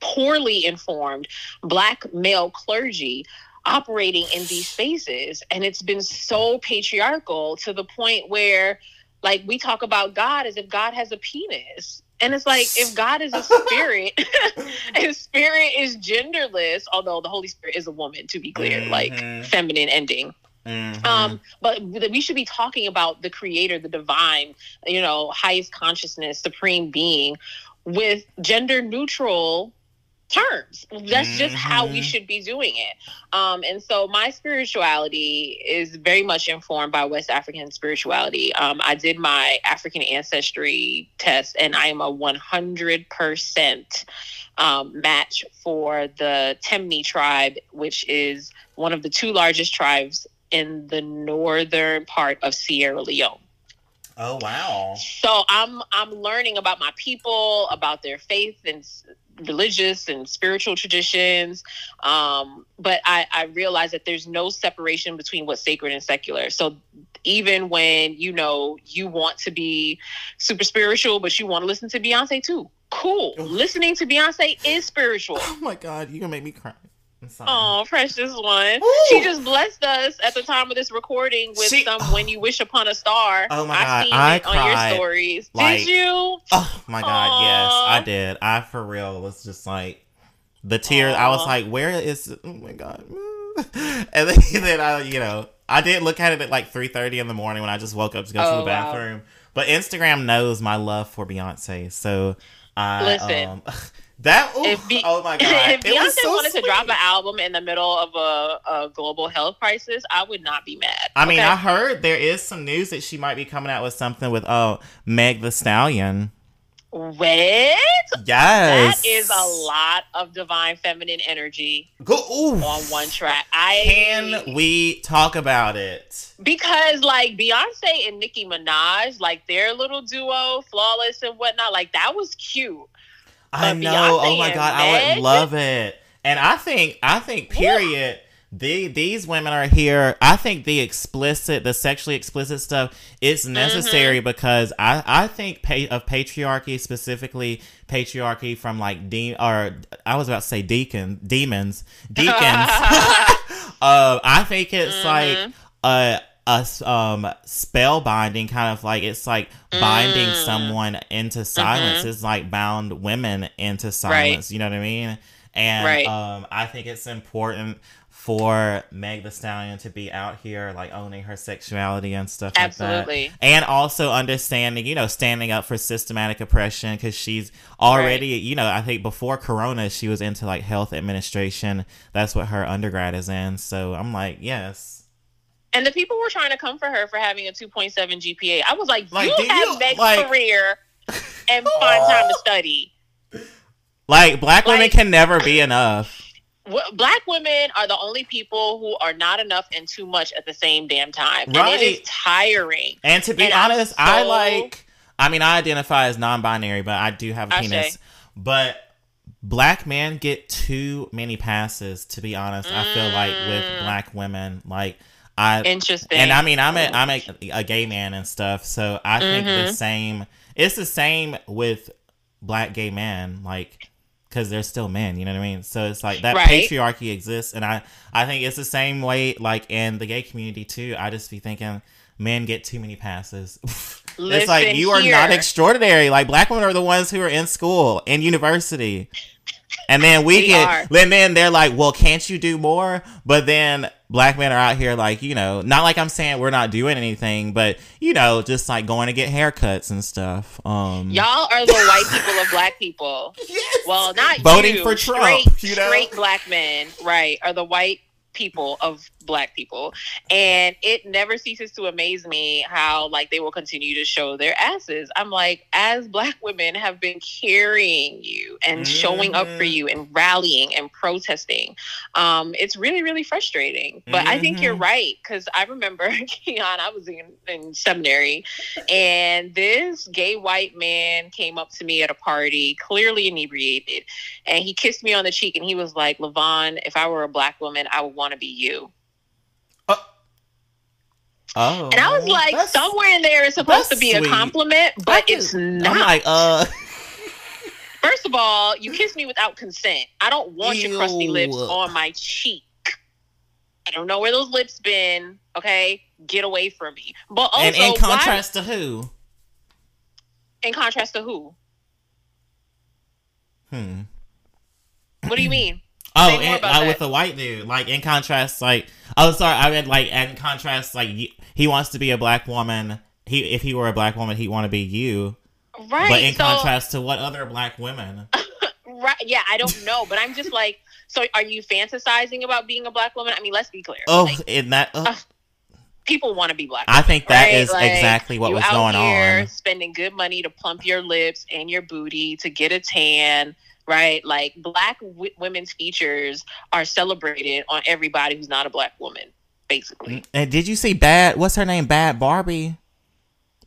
Speaker 2: poorly informed black male clergy operating in these spaces and it's been so patriarchal to the point where like we talk about God as if God has a penis. And it's like if God is a spirit, [LAUGHS] [LAUGHS] and spirit is genderless, although the Holy Spirit is a woman, to be clear, mm-hmm. like feminine ending. Mm-hmm. Um, but we should be talking about the creator, the divine, you know, highest consciousness, supreme being with gender neutral terms. That's mm-hmm. just how we mm-hmm. should be doing it. Um, and so my spirituality is very much informed by West African spirituality. Um, I did my African ancestry test, and I am a 100% um, match for the Temne tribe, which is one of the two largest tribes in the northern part of Sierra Leone.
Speaker 1: Oh wow.
Speaker 2: So I'm I'm learning about my people, about their faith and religious and spiritual traditions. Um, but I, I realize that there's no separation between what's sacred and secular. So even when you know you want to be super spiritual, but you want to listen to Beyonce too, cool. Listening to Beyonce is spiritual. [LAUGHS]
Speaker 1: Oh my God, you're gonna make me cry.
Speaker 2: Oh, precious one. Ooh. She just blessed us at the time of this recording with she, some oh, "When You Wish Upon a Star."
Speaker 1: Oh my god, I cried on your
Speaker 2: stories. Like, did you?
Speaker 1: Oh my god, Aww. yes, I did. I for real was just like the tears. Aww. I was like, "Where is?" Oh my god. [LAUGHS] and then, [LAUGHS] then I, you know, I did look at it at like three thirty in the morning when I just woke up to go oh, to the bathroom. Wow. But Instagram knows my love for Beyonce, so I
Speaker 2: listen.
Speaker 1: Um, [LAUGHS] that ooh, if Be- oh my [LAUGHS] god!
Speaker 2: If Beyonce so wanted sweet. to drop an album in the middle of a, a, global health crisis, I would not be mad.
Speaker 1: I okay? mean, I heard there is some news that she might be coming out with something with oh Meg the Stallion.
Speaker 2: What?
Speaker 1: Yes.
Speaker 2: That is a lot of divine feminine energy
Speaker 1: Go, on
Speaker 2: one track. I
Speaker 1: Can we talk about it?
Speaker 2: Because like Beyonce and Nicki Minaj, like their little duo, flawless and whatnot, like that was cute.
Speaker 1: I know. Beyonce oh my god, Meg? I would love it. And I think I think period the these women are here. I think the explicit, the sexually explicit stuff is
Speaker 2: Mm-hmm.
Speaker 1: necessary because I I think pa- of patriarchy specifically patriarchy from like de- or I was about to say deacon demons deacons. [LAUGHS] [LAUGHS] uh, I think it's like
Speaker 2: Mm-hmm.
Speaker 1: A um spell binding kind of like it's like binding
Speaker 2: Mm.
Speaker 1: someone into silence.
Speaker 2: Mm-hmm.
Speaker 1: It's like bound women into silence. You know what I mean? And
Speaker 2: Right.
Speaker 1: um, I think it's important for Meg the Stallion to be out here like owning her sexuality and stuff like
Speaker 2: Absolutely.
Speaker 1: that. And also understanding, you know, standing up for systematic oppression because she's already, you know, I think before Corona, she was into like health administration. That's what her undergrad is in. So I'm like, yes.
Speaker 2: And the people were trying to come for her for having a 2.7 GPA. I was like,
Speaker 1: Like,
Speaker 2: you have
Speaker 1: you-
Speaker 2: Meg's
Speaker 1: like-
Speaker 2: career and [LAUGHS] find time to study.
Speaker 1: Like, black women can never be enough. [CLEARS THROAT]
Speaker 2: Black women are the only people who are not enough and too much at the same damn time. And it
Speaker 1: Right.
Speaker 2: is tiring.
Speaker 1: And to be
Speaker 2: And
Speaker 1: honest, I like. I mean, I identify as non-binary, but I do have a penis. But black men get too many passes. To be honest, I feel like with
Speaker 2: Mm.
Speaker 1: black women, like I
Speaker 2: Interesting.
Speaker 1: and I mean, I'm a I'm a, a gay man and stuff, so I think the
Speaker 2: Mhm.
Speaker 1: same. It's the same with black gay men, like because they're still men. You know what I mean? So it's like that
Speaker 2: Right.
Speaker 1: patriarchy exists, and I I think it's the same way like in the gay community too. I just be thinking men get too many passes. [LAUGHS] it's like you are not extraordinary. Like black women are the ones who are in school and university. And then we,
Speaker 2: We
Speaker 1: get,
Speaker 2: are.
Speaker 1: then then they're like, well, can't you do more? But then black men are out here like, you know, not like I'm saying we're not doing anything, but you know, just like going to get haircuts and stuff. Um,
Speaker 2: Y'all are the white people of black people. [LAUGHS]
Speaker 1: yes.
Speaker 2: Well, not
Speaker 1: Voting
Speaker 2: you.
Speaker 1: for Trump,
Speaker 2: Straight,
Speaker 1: you know?
Speaker 2: straight black men, right, are the white people of black people. And it never ceases to amaze me how like they will continue to show their asses. I'm like, as black women have been carrying you and showing up for
Speaker 1: Mhm.
Speaker 2: you and rallying and protesting. Um, it's really, really frustrating. But I think you're
Speaker 1: Mhm.
Speaker 2: right. Cause I remember [LAUGHS] Keon, I was in, in seminary and this gay white man came up to me at a party, clearly inebriated, and he kissed me on the cheek and he was like, Levon, if I were a black woman, I would want to be you.
Speaker 1: Oh,
Speaker 2: And I was like, somewhere in there is supposed to be a compliment, but
Speaker 1: can-
Speaker 2: it's
Speaker 1: I'm
Speaker 2: not.
Speaker 1: like, uh, [LAUGHS]
Speaker 2: First of all, you kissed me without consent. I don't want your crusty lips on my cheek. I don't know where those lips been. Okay, get away from me. But also,
Speaker 1: and in
Speaker 2: why-
Speaker 1: contrast to who?
Speaker 2: in contrast to who?
Speaker 1: Hmm.
Speaker 2: What do you [CLEARS THROAT] mean?
Speaker 1: Oh, and, uh, with the white dude, like in contrast, like oh, sorry, I mean like in contrast, like he wants to be a black woman. He if he were a black woman, he'd want to be you.
Speaker 2: Right.
Speaker 1: but in
Speaker 2: so,
Speaker 1: contrast to what other black women? [LAUGHS]
Speaker 2: right? Yeah, I don't know, but I'm just like, so are you fantasizing about being a black woman? I mean, let's be clear.
Speaker 1: Oh,
Speaker 2: Like,
Speaker 1: in that, uh,
Speaker 2: uh, people want to be black.
Speaker 1: I think that
Speaker 2: right?
Speaker 1: is
Speaker 2: Like,
Speaker 1: exactly what was going on.
Speaker 2: Spending good money to plump your lips and your booty to get a tan, right? Like black w- women's features are celebrated on everybody who's not a black woman, basically.
Speaker 1: And did you see Bad? What's her name? Bad Barbie.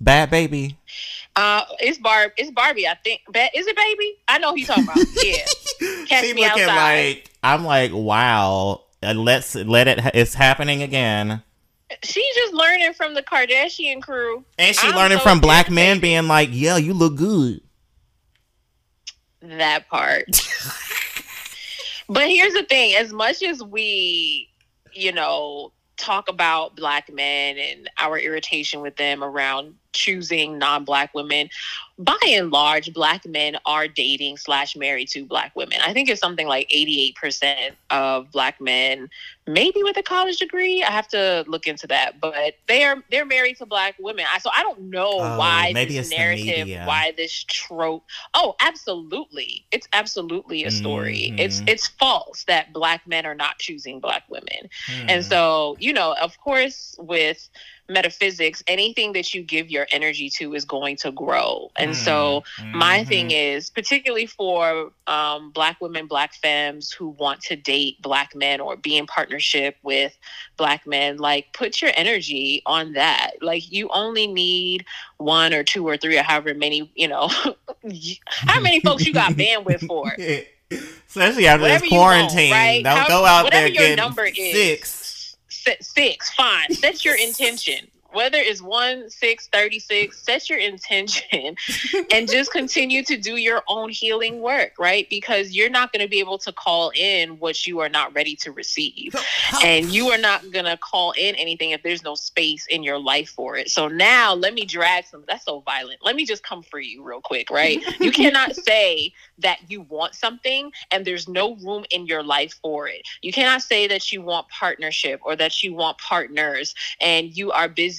Speaker 1: Bad baby.
Speaker 2: Uh, it's Barb. It's Barbie. I think. Ba- Is it baby? I know who you talking about. [LAUGHS] Yeah. Catch
Speaker 1: she
Speaker 2: me
Speaker 1: looking
Speaker 2: outside.
Speaker 1: like I'm like wow. Uh, let's let it. ha- It's happening again.
Speaker 2: She's just learning from the Kardashian crew.
Speaker 1: And she
Speaker 2: I'm
Speaker 1: learning
Speaker 2: so
Speaker 1: from black men being like, "Yeah, you look good."
Speaker 2: That part. [LAUGHS] but here's the thing: as much as we, you know, talk about black men and our irritation with them around choosing non-black women, by and large, black men are dating slash married to black women. I think it's something like 88% of black men, maybe with a college degree. I have to look into that, but they are they're married to black women. I, so I don't know
Speaker 1: Oh,
Speaker 2: why
Speaker 1: maybe
Speaker 2: this narrative,
Speaker 1: media.
Speaker 2: why this trope. Oh, absolutely, it's absolutely a story. It's
Speaker 1: Mhm.
Speaker 2: it's false that black men are not choosing black women.
Speaker 1: Hmm.
Speaker 2: And so, you know, of course, with metaphysics, anything that you give your energy to is going to grow. And so,
Speaker 1: Mhm.
Speaker 2: my
Speaker 1: Mhm.
Speaker 2: thing is, particularly for um, Black women, Black femmes who want to date Black men or be in partnership with Black men, like put your energy on that. Like, you only need one or two or three or however many, you know, [LAUGHS] how many folks you got bandwidth for. [LAUGHS]
Speaker 1: Especially after
Speaker 2: Whatever
Speaker 1: this
Speaker 2: you want,
Speaker 1: quarantine.
Speaker 2: right?
Speaker 1: Don't
Speaker 2: How-
Speaker 1: go out there
Speaker 2: your
Speaker 1: getting
Speaker 2: number
Speaker 1: six.
Speaker 2: set six fine. Set your [LAUGHS] intention whether it's one six 36 set your intention [LAUGHS] and just continue to do your own healing work right? Because you're not going to be able to call in what you are not ready to receive. And you are not going to call in anything if there's no space in your life for it. So now let me drag some that's so violent. Let me just come for you real quick right? [LAUGHS] You cannot say that you want something and there's no room in your life for it. You cannot say that you want partnership or that you want partners and you are busy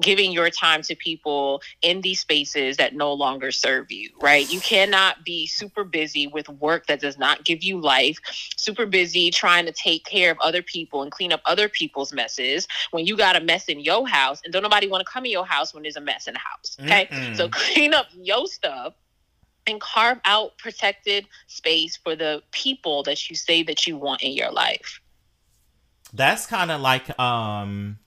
Speaker 2: giving your time to people in these spaces that no longer serve you, right? You cannot be super busy with work that does not give you life, super busy trying to take care of other people and clean up other people's messes when you got a mess in your house and don't nobody want to come in your house when there's a mess in the house. Okay.
Speaker 1: Mm-mm.
Speaker 2: So clean up your stuff and carve out protected space for the people that you say that you want in your life.
Speaker 1: That's kind of like um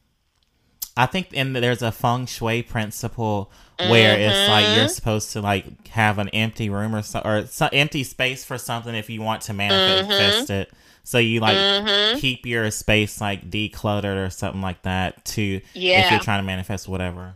Speaker 1: I think in there's a feng shui principle where it's like you're
Speaker 2: Mhm.
Speaker 1: supposed to like have an empty room or so, or so, empty space for something if you want to manifest it. So you like
Speaker 2: Mhm.
Speaker 1: keep your space like decluttered or something like that to if you're trying to manifest whatever.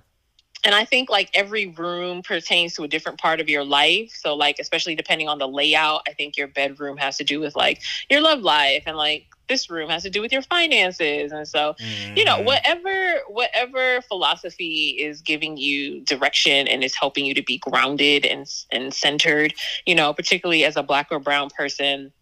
Speaker 2: And I think like every room pertains to a different part of your life. So like especially depending on the layout, I think your bedroom has to do with like your love life and like this room has to do with your finances. And so, you know,
Speaker 1: Mhm.
Speaker 2: whatever whatever philosophy is giving you direction and is helping you to be grounded and and centered, you know, particularly as a black or brown person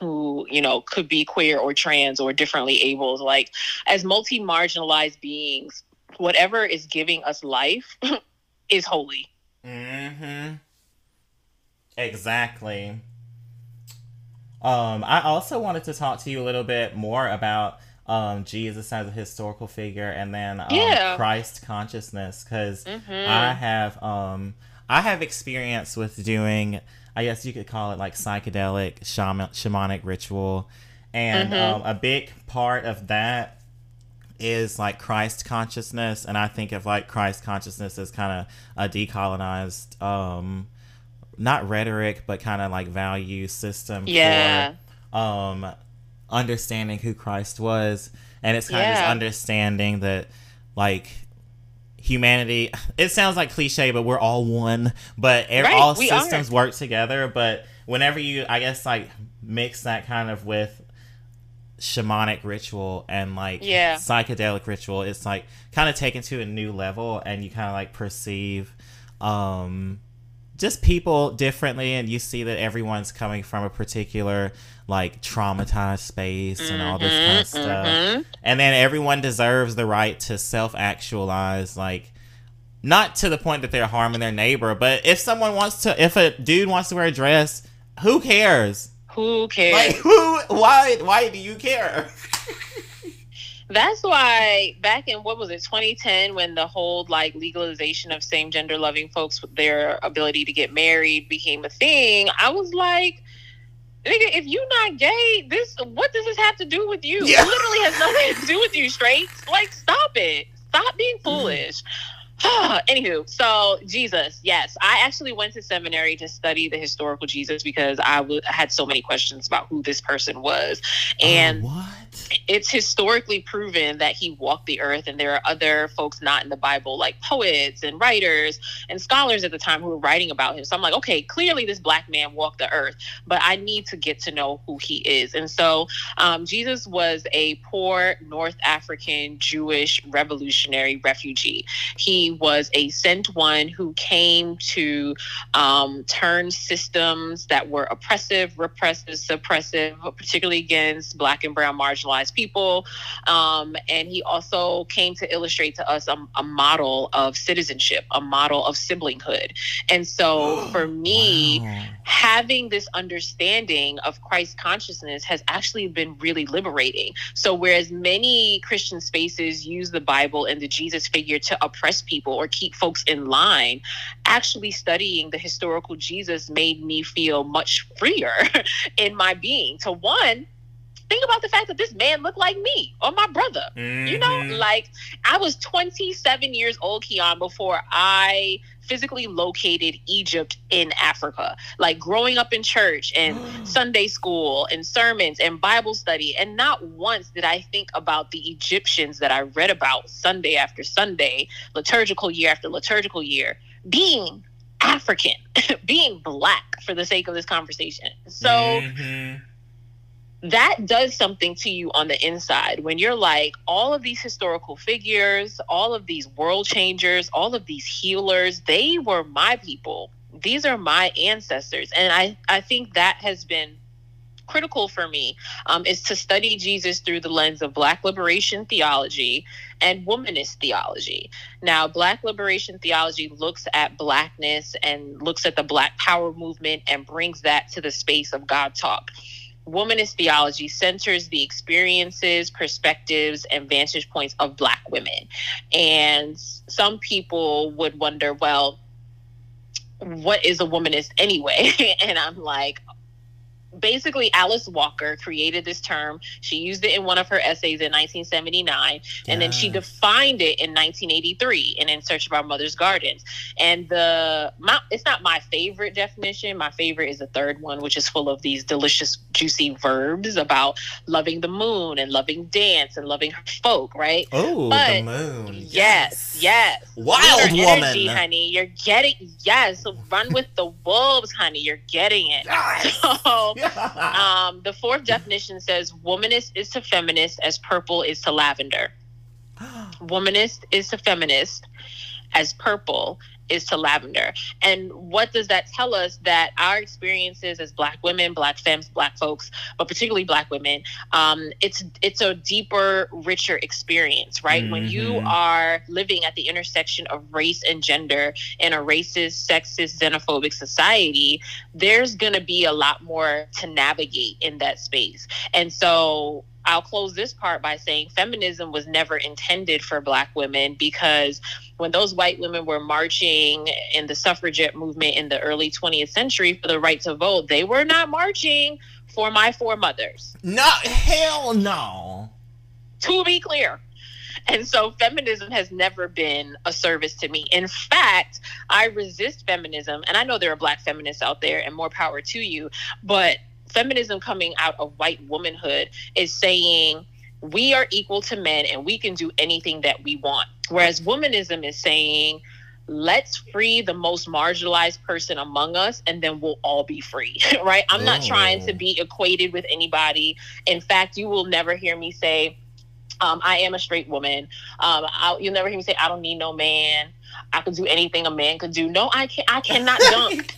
Speaker 2: who you know could be queer or trans or differently abled like as multi marginalized beings whatever is giving us life [CLEARS THROAT] is holy.
Speaker 1: Mm-hmm. Exactly. Um, I also wanted to talk to you a little bit more about um, Jesus as a historical figure and then um,
Speaker 2: Yeah.
Speaker 1: Christ consciousness because
Speaker 2: Mhm.
Speaker 1: I have um, I have experience with doing I guess you could call it like psychedelic shaman, shamanic ritual and
Speaker 2: Mhm.
Speaker 1: um, a big part of that is like Christ consciousness, and I think of like Christ consciousness as kind of a decolonized, um, not rhetoric, but kind of like value system
Speaker 2: Yeah.
Speaker 1: for um, understanding who Christ was, and it's kind of just understanding that like humanity. [LAUGHS] It sounds like cliche, but we're all one. But ev-
Speaker 2: Right,
Speaker 1: all
Speaker 2: we are.
Speaker 1: systems work together. But whenever you, I guess, like mix that kind of with shamanic ritual and like
Speaker 2: Yeah.
Speaker 1: psychedelic ritual it's like kind of taken to a new level and you kind of like perceive um just people differently and you see that everyone's coming from a particular like traumatized space and all this kind of
Speaker 2: Mhm,
Speaker 1: stuff
Speaker 2: mhm.
Speaker 1: and then everyone deserves the right to self-actualize like not to the point that they're harming their neighbor but if someone wants to if a dude wants to wear a dress who cares
Speaker 2: Who cares?
Speaker 1: like who why why do you care [LAUGHS]
Speaker 2: That's why back in what was it, 2010, when the whole like legalization of same gender loving folks with their ability to get married became a thing, I was like, nigga, if you're not gay, this what does this have to do with you?
Speaker 1: Yeah.
Speaker 2: It literally has nothing to do with you, straight. Like, stop it. Stop being mm. foolish. [SIGHS] Anywho, so Jesus, yes, I actually went to seminary to study the historical Jesus because I w- had so many questions about who this person was, oh, and
Speaker 1: Oh, what
Speaker 2: it's historically proven that he walked the earth and there are other folks not in the bible like poets and writers and scholars at the time who were writing about him. So i'm like okay clearly this black man walked the earth but i need to get to know who he is. And so um, jesus was a poor north african jewish revolutionary refugee. He was a sent one who came to um, turn systems that were oppressive repressive suppressive particularly against black and brown marginalized people. Um, and he also came to illustrate to us a, a model of citizenship, a model of siblinghood. And so for me,
Speaker 1: Wow.
Speaker 2: having this understanding of Christ consciousness has actually been really liberating. So, whereas many Christian spaces use the Bible and the Jesus figure to oppress people or keep folks in line, actually studying the historical Jesus made me feel much freer [LAUGHS] in my being. To one, think about the fact that this man looked like me or my brother. Mm-hmm. You know, mm-hmm. like I was 27 years old, Keon, before I physically located Egypt in Africa. Like growing up in church and [GASPS] Sunday school and sermons and Bible study. And not once did I think about the Egyptians that I read about Sunday after Sunday, liturgical year after liturgical year, being African, [LAUGHS] being black for the sake of this conversation. So mm-hmm that does something to you on the inside when you're like all of these historical figures all of these world changers all of these healers they were my people. These are my ancestors. And i i think that has been critical for me um, is to study jesus through the lens of black liberation theology and womanist theology. Now black liberation theology looks at blackness and looks at the black power movement and brings that to the space of god talk womanist theology centers the experiences, perspectives, and vantage points of Black women. And some people would wonder, well, what is a womanist anyway? [LAUGHS] and I'm like, basically Alice Walker created this term. She used it in one of her essays in 1979, yes. and then she defined it in 1983 in In Search of Our Mother's Gardens. And the my, it's not my favorite definition. My favorite is the third one, which is full of these delicious, juicy verbs about loving the moon and loving dance and loving her folk, right?
Speaker 1: Oh, the moon.
Speaker 2: Yes, yes. yes.
Speaker 1: Wild woman, energy,
Speaker 2: honey. You're getting yes. Run with the wolves, honey. You're getting it. Yes. [LAUGHS] So [LAUGHS] um, the fourth definition says womanist is to feminist as purple is to lavender. [GASPS] womanist is to feminist as purple is to lavender. And what does that tell us? That our experiences as Black women, Black femmes, Black folks, but particularly Black women, um, it's it's a deeper, richer experience, right? Mm-hmm. When you mm-hmm. are living at the intersection of race and gender in a racist, sexist, xenophobic society, there's going to be a lot more to navigate in that space. And so I'll close this part by saying feminism was never intended for Black women because when those white women were marching in the suffragette movement in the early 20th century for the right to vote, they were not marching for my four mothers.
Speaker 1: No, hell no.
Speaker 2: To be clear. And so feminism has never been a service to me. In fact, I resist feminism. And I know there are black feminists out there, and more power to you. But feminism coming out of white womanhood is saying we are equal to men and we can do anything that we want. Whereas womanism is saying, let's free the most marginalized person among us and then we'll all be free, [LAUGHS] right? I'm oh. not trying to be equated with anybody. In fact, you will never hear me say, um, I am a straight woman. Um, I'll, you'll never hear me say, I don't need no man. I could do anything a man could do. No, I can I cannot [LAUGHS] dunk.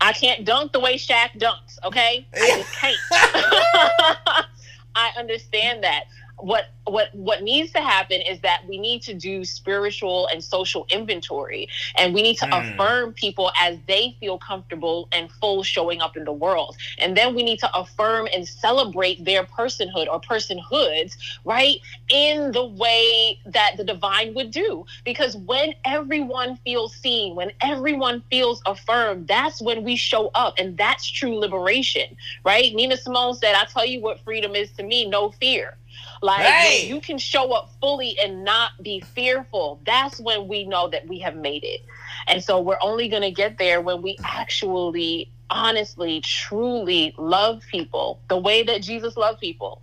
Speaker 2: I can't dunk the way Shaq dunks, okay? I just can't. [LAUGHS] I understand that what what what needs to happen is that we need to do spiritual and social inventory. And we need to mm. affirm people as they feel comfortable and full showing up in the world. And then we need to affirm and celebrate their personhood or personhoods right in the way that the divine would do. Because when everyone feels seen when everyone feels affirmed that's when we show up. And that's true liberation right? Nina simone said i tell you what freedom is to me no fear like you can show up fully and not be fearful. That's when we know that we have made it. And so we're only going to get there when we actually honestly truly love people the way that Jesus loved people.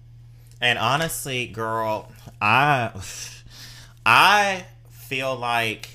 Speaker 1: And honestly, girl, I [SIGHS] I feel like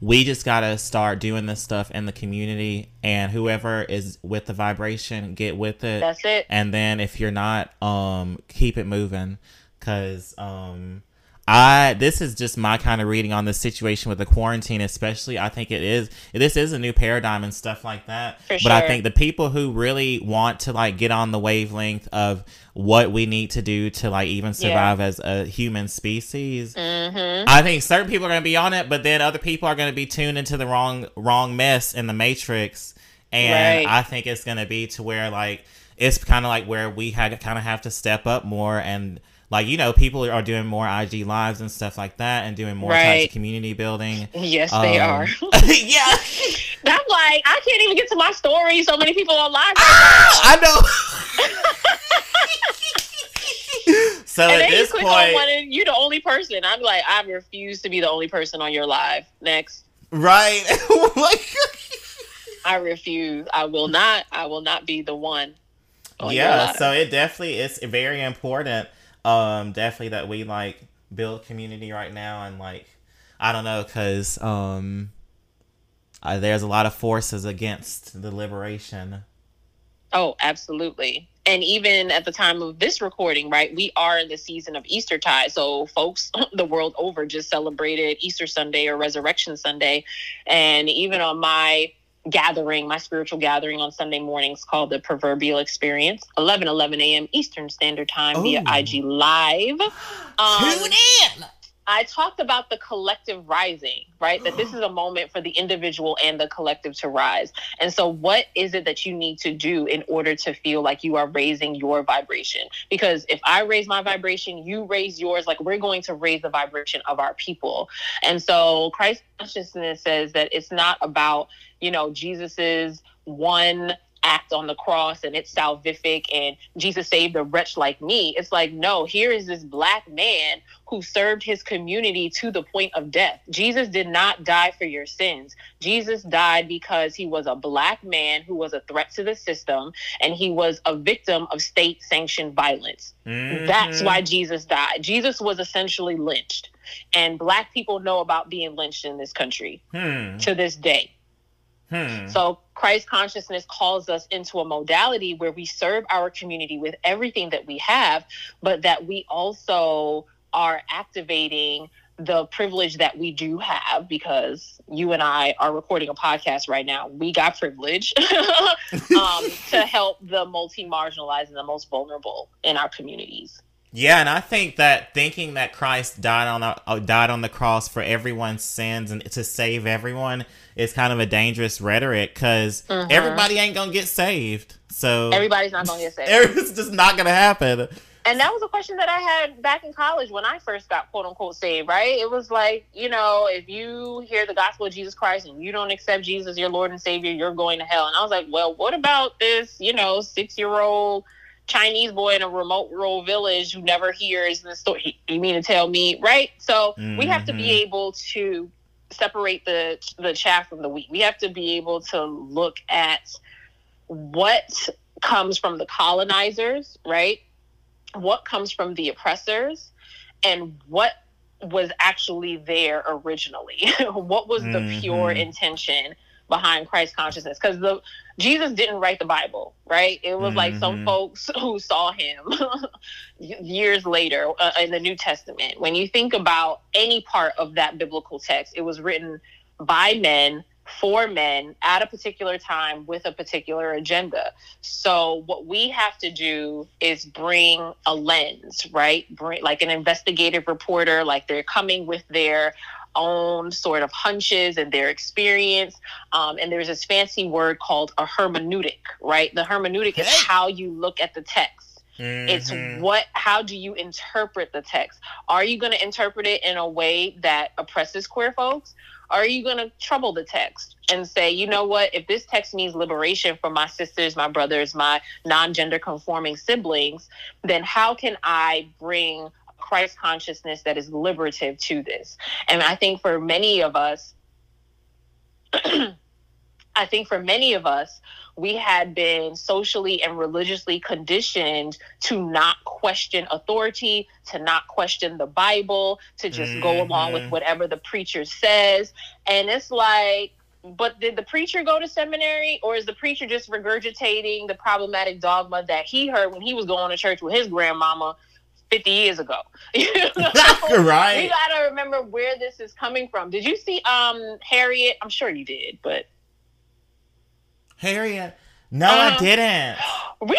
Speaker 1: we just gotta start doing this stuff in the community and whoever is with the vibration get with it.
Speaker 2: That's it.
Speaker 1: And then if you're not um keep it moving because um I this is just my kind of reading on the situation with the quarantine, especially. I think it is this is a new paradigm and stuff like that. For but sure. I think the people who really want to like get on the wavelength of what we need to do to like even survive yeah. as a human species, mm-hmm. I think certain people are going to be on it, but then other people are going to be tuned into the wrong wrong mess in the matrix, and right. I think it's going to be to where like it's kind of like where we had kind of have to step up more and like you know people are doing more IG lives and stuff like that and doing more right. types of community building.
Speaker 2: Yes, um, they are. [LAUGHS]
Speaker 1: yeah. [LAUGHS]
Speaker 2: I'm like, I can't even get to my story. So many people are live.
Speaker 1: Ah, I know. [LAUGHS] So
Speaker 2: and
Speaker 1: at this point,
Speaker 2: on you're the only person. I'm like, I refuse to be the only person on your live. Next.
Speaker 1: right? Like,
Speaker 2: I refuse. I will not. I will not be the one.
Speaker 1: yeah. So it definitely is very important. Um, definitely that we like build community right now, and like I don't know, cause um, uh, there's a lot of forces against the liberation.
Speaker 2: Oh, absolutely. And even at the time of this recording, right, we are in the season of Eastertide. So folks [LAUGHS] the world over just celebrated Easter Sunday or Resurrection Sunday. And even on my gathering, my spiritual gathering on Sunday mornings called the Proverbial Experience, 11 11 a.m. Eastern Standard Time via IG Live. [GASPS] Um,
Speaker 1: Tune in.
Speaker 2: I talked about the collective rising, right? That this [GASPS] is a moment for the individual and the collective to rise. And so, what is it that you need to do in order to feel like you are raising your vibration? Because if I raise my vibration, you raise yours, like we're going to raise the vibration of our people. And so, Christ consciousness says that it's not about, you know, Jesus's one act on the cross and it's salvific and Jesus saved a wretch like me. It's like, no, here is this black man who served his community to the point of death. Jesus did not die for your sins. Jesus died because he was a black man who was a threat to the system and he was a victim of state sanctioned violence. That's
Speaker 1: Mhm.
Speaker 2: why Jesus died. Jesus was essentially lynched. And black people know about being lynched in this country
Speaker 1: Hmm.
Speaker 2: to this day.
Speaker 1: Hmm.
Speaker 2: So Christ consciousness calls us into a modality where we serve our community with everything that we have, but that we also are activating the privilege that we do have because you and I are recording a podcast right now. We got privilege [LAUGHS] um, to [LAUGHS] help the multi marginalized and the most vulnerable in our communities.
Speaker 1: Yeah, and I think that thinking that Christ died on the uh, died on the cross for everyone's sins and to save everyone is kind of a dangerous rhetoric because
Speaker 2: Mhm.
Speaker 1: everybody ain't gonna get saved. So
Speaker 2: Everybody's not going to get [LAUGHS] saved.
Speaker 1: it's just not gonna happen.
Speaker 2: And that was a question that I had back in college when I first got quote unquote saved, right? It was like, you know, if you hear the gospel of Jesus Christ and you don't accept Jesus as your Lord and Savior, you're going to hell. And I was like, well, what about this, you know, six year old Chinese boy in a remote rural village who never hears the story? You mean to tell me, right? So we have to be
Speaker 1: Mhm.
Speaker 2: able to separate the the chaff from the wheat. We have to be able to look at what comes from the colonizers, right? What comes from the oppressors, and what was actually there originally. [LAUGHS] what was the pure
Speaker 1: Mhm.
Speaker 2: intention behind Christ consciousness? Because the Jesus didn't write the Bible, right? It was like some
Speaker 1: Mhm.
Speaker 2: folks [LAUGHS] who saw him [LAUGHS] years later uh, in the New Testament. When you think about any part of that biblical text, it was written by men for men at a particular time with a particular agenda. So what we have to do is bring a lens, right? Bring like an investigative reporter, like they're coming with their own sort of hunches and their experience. Um, and there's this fancy word called a hermeneutic, right? The hermeneutic is how you look at the text. It's
Speaker 1: Mhm.
Speaker 2: what how do you interpret the text? Are you going to interpret it in a way that oppresses queer folks? Are you going to trouble the text and say, you know what, if this text means liberation for my sisters, my brothers, my non-gender conforming siblings, then how can I bring Christ consciousness that is liberative to this? And I think for many of us [CLEARS THROAT] I think for many of us, we had been socially and religiously conditioned to not question authority, to not question the Bible, to just go along with
Speaker 1: Mhm.
Speaker 2: whatever the preacher says. And it's like, but did the preacher go to seminary or is the preacher just regurgitating the problematic dogma that he heard when he was going to church with his grandmama 50 years ago? [LAUGHS] You [LAUGHS] know? We
Speaker 1: right.
Speaker 2: gotta remember where this is coming from. Did you see um Harriet? I'm sure you did, but
Speaker 1: Harriet. No, I
Speaker 2: Uh,
Speaker 1: didn't. [GASPS]
Speaker 2: really?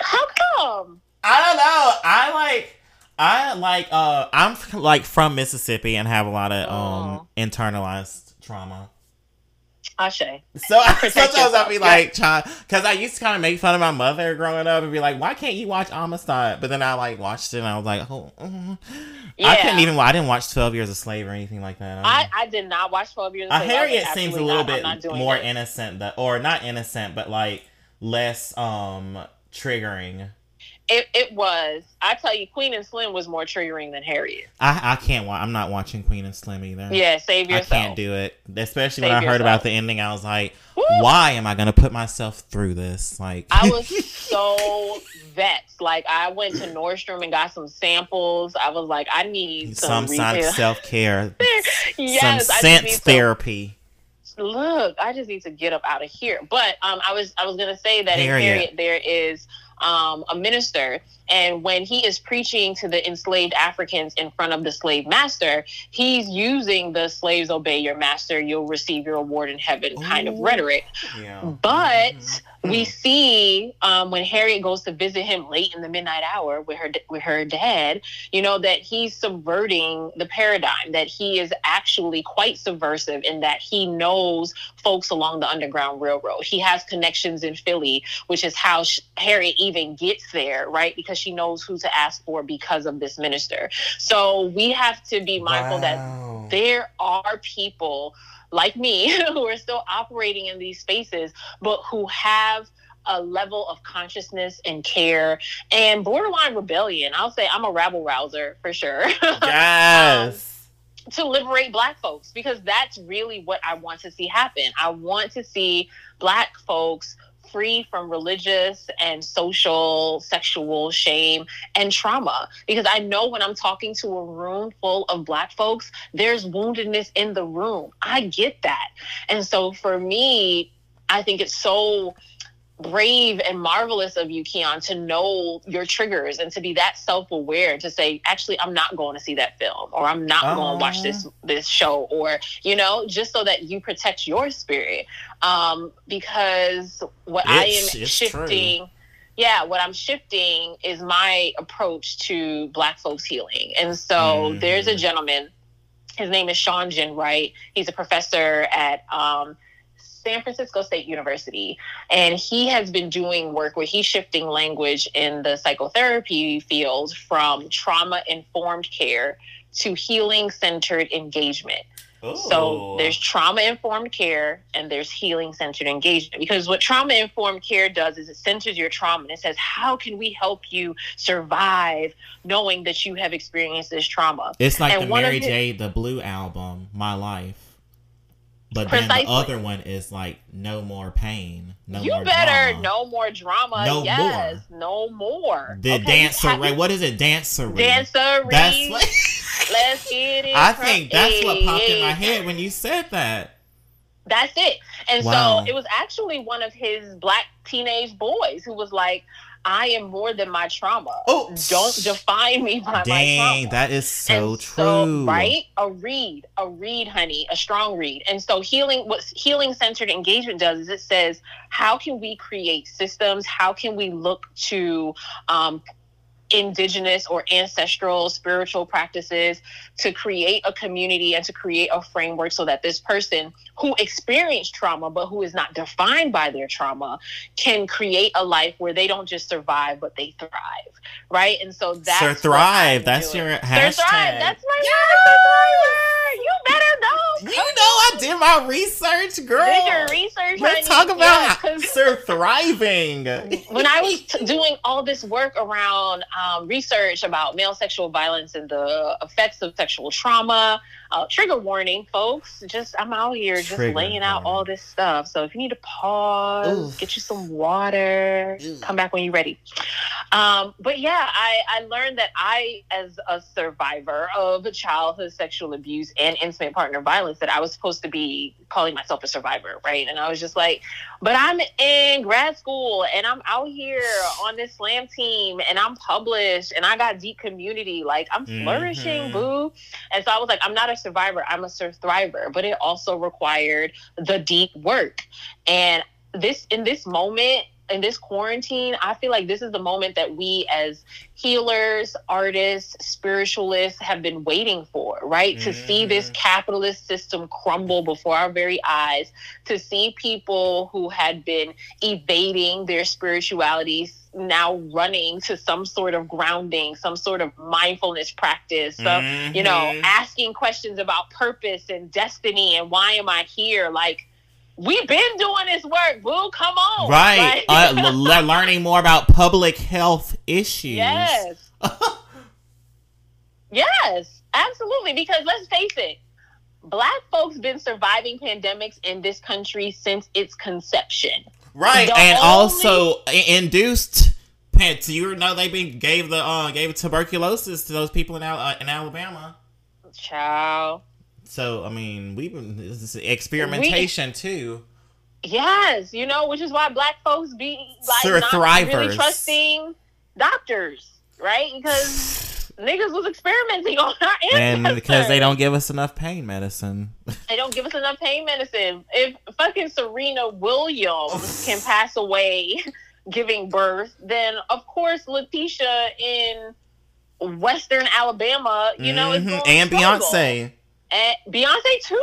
Speaker 2: How come?
Speaker 1: I don't know. I like I like uh I'm [LAUGHS] like from Mississippi and have a lot of um internalized trauma.
Speaker 2: Ashe.
Speaker 1: So [LAUGHS]
Speaker 2: Protect
Speaker 1: sometimes I'll be like trying because I used to kind of make fun of my mother growing up and be like, "Why can't you watch Amistad?" But then I like watched it and I was like, "Oh, mm. I couldn't even. I didn't watch Twelve Years a Slave or anything like that."
Speaker 2: I, I did not watch 12 Years a Slave.
Speaker 1: Harriet seems a little
Speaker 2: not.
Speaker 1: Bit more
Speaker 2: this.
Speaker 1: innocent, that, or not innocent, but like less um triggering
Speaker 2: It, it was. I tell you, Queen and Slim was more triggering than Harriet.
Speaker 1: I, I can't watch. I'm not watching Queen and Slim either.
Speaker 2: Yeah, save yourself.
Speaker 1: I can't do it. Especially when
Speaker 2: Save
Speaker 1: I heard about the ending, I was like,
Speaker 2: Woo!
Speaker 1: why am I going to put myself through this? Like,
Speaker 2: I [LAUGHS] was so vexed. Like I went to Nordstrom and got some samples. I was like, I need some,
Speaker 1: some self care, [LAUGHS]
Speaker 2: yes,
Speaker 1: some
Speaker 2: I
Speaker 1: sense
Speaker 2: need some
Speaker 1: therapy.
Speaker 2: look, I just need to get up out of here. But um, I was I was gonna say that
Speaker 1: Harriet.
Speaker 2: in Harriet there is um, a minister, and when he is preaching to the enslaved Africans in front of the slave master, he's using the slaves obey your master, you'll receive your reward in heaven kind of rhetoric.
Speaker 1: Yeah.
Speaker 2: But
Speaker 1: Mhm.
Speaker 2: We see um, when Harriet goes to visit him late in the midnight hour with her with her dad, you know that he's subverting the paradigm. That he is actually quite subversive in that he knows folks along the Underground Railroad. He has connections in Philly, which is how sh- Harriet even gets there, right? Because she knows who to ask for because of this minister. So we have to be mindful that there are people like me [LAUGHS] who are still operating in these spaces, but who have a level of consciousness and care and borderline rebellion. I'll say I'm a rabble rouser for sure. [LAUGHS]
Speaker 1: Um, yes.
Speaker 2: to liberate black folks because that's really what I want to see happen. I want to see black folks free from religious and social sexual shame and trauma because I know when I'm talking to a room full of black folks there's woundedness in the room. I get that. And so for me I think it's so brave and marvelous of you, Keon, to know your triggers and to be that self-aware to say, actually, I'm not going to see that film or I'm not going to watch this this show or, you know, just so that you protect your spirit. Um, because what I am
Speaker 1: it's
Speaker 2: shifting yeah, what I'm shifting is my approach to Black folks healing. And so
Speaker 1: Mhm.
Speaker 2: there's a gentleman, his name is Shawn Ginwright. He's a professor at um, San Francisco State University. And he has been doing work where he's shifting language in the psychotherapy field from trauma informed care to healing centered engagement. So there's trauma informed care and there's healing centered engagement. Because what trauma informed care does is it centers your trauma and it says, how can we help you survive knowing that you have experienced this trauma?
Speaker 1: It's like
Speaker 2: And
Speaker 1: the Mary
Speaker 2: his-
Speaker 1: J. the Blue album, My Life. But then
Speaker 2: Precisely.
Speaker 1: the other one is like No More Pain. No
Speaker 2: you
Speaker 1: more
Speaker 2: better
Speaker 1: drama.
Speaker 2: no more drama.
Speaker 1: No
Speaker 2: yes, no more.
Speaker 1: The
Speaker 2: Okay,
Speaker 1: dancer, right? What is it? Dancery.
Speaker 2: Dancery.
Speaker 1: That's what [LAUGHS]
Speaker 2: Let's get it. [LAUGHS]
Speaker 1: I think that's what popped in my head when you said that.
Speaker 2: That's it. And
Speaker 1: Wow.
Speaker 2: so it was actually one of his black teenage boys who was like, I am more than my trauma.
Speaker 1: Oh,
Speaker 2: Don't define me by my
Speaker 1: Dang,
Speaker 2: trauma.
Speaker 1: that is so
Speaker 2: And
Speaker 1: true.
Speaker 2: right? A read, a read, honey, a strong read. And so healing, what healing centered engagement does is it says, how can we create systems? How can we look to um, indigenous or ancestral spiritual practices to create a community and to create a framework so that this person who experienced trauma but who is not defined by their trauma can create a life where they don't just survive but they thrive right and so that's
Speaker 1: Sir Thrive. That's
Speaker 2: doing.
Speaker 1: your
Speaker 2: Sir
Speaker 1: hashtag.
Speaker 2: Thrive. That's my Sir Thriver. You better know.
Speaker 1: You know I did my research, girl.
Speaker 2: Did your research,
Speaker 1: Let's
Speaker 2: honey.
Speaker 1: talk about
Speaker 2: Yeah, 'cause
Speaker 1: Sir Thriving. [LAUGHS]
Speaker 2: when I was t- doing all this work around um, research about male sexual violence and the effects of sexual trauma, uh, trigger warning, folks. Just I'm out here just
Speaker 1: Trigger
Speaker 2: laying out
Speaker 1: warning.
Speaker 2: all this stuff. So if you need to pause,
Speaker 1: Oof.
Speaker 2: get you some water,
Speaker 1: Oof.
Speaker 2: come back when you're ready. Um, but yeah, I, I learned that I, as a survivor of childhood sexual abuse and intimate partner violence, that I was supposed to be calling myself a survivor, right? And I was just like, but I'm in grad school and I'm out here [SIGHS] on this slam team and I'm published and I got deep community. Like I'm flourishing,
Speaker 1: Mhm.
Speaker 2: boo. And so I was like, I'm not a survivor, I'm a survivor. But it also required the deep work. And this in this moment, in this quarantine, I feel like this is the moment that we as healers, artists, spiritualists have been waiting for, right? To see this
Speaker 1: Mhm.
Speaker 2: capitalist system crumble before our very eyes, to see people who had been evading their spiritualities now running to some sort of grounding, some sort of mindfulness practice, some, you know, asking questions about purpose and destiny and why am I here? Like, We've been doing this work, boo. Come on.
Speaker 1: Right.
Speaker 2: Like-
Speaker 1: uh, [LAUGHS] learning more about public health issues.
Speaker 2: yes. [LAUGHS] yes, absolutely. Because let's face it, black folks been surviving pandemics in this country since its conception.
Speaker 1: Right,
Speaker 2: The
Speaker 1: and also induced. pants. You know they been gave the uh gave tuberculosis to those people in Al- uh, in Alabama.
Speaker 2: Child.
Speaker 1: So I mean, we've been this is experimentation too.
Speaker 2: Yes, you know, which is why black folks be like
Speaker 1: Sir
Speaker 2: not
Speaker 1: thrivers.
Speaker 2: really trusting doctors, right? Because niggas was experimenting on our
Speaker 1: And because they don't give us enough pain medicine. [LAUGHS]
Speaker 2: they don't give us enough pain medicine. If fucking Serena Williams [LAUGHS] can pass away [LAUGHS] giving birth, then of course Letitia in Western Alabama, you know,
Speaker 1: Mhm,
Speaker 2: going
Speaker 1: and
Speaker 2: struggle.
Speaker 1: Beyonce.
Speaker 2: and Beyonce too.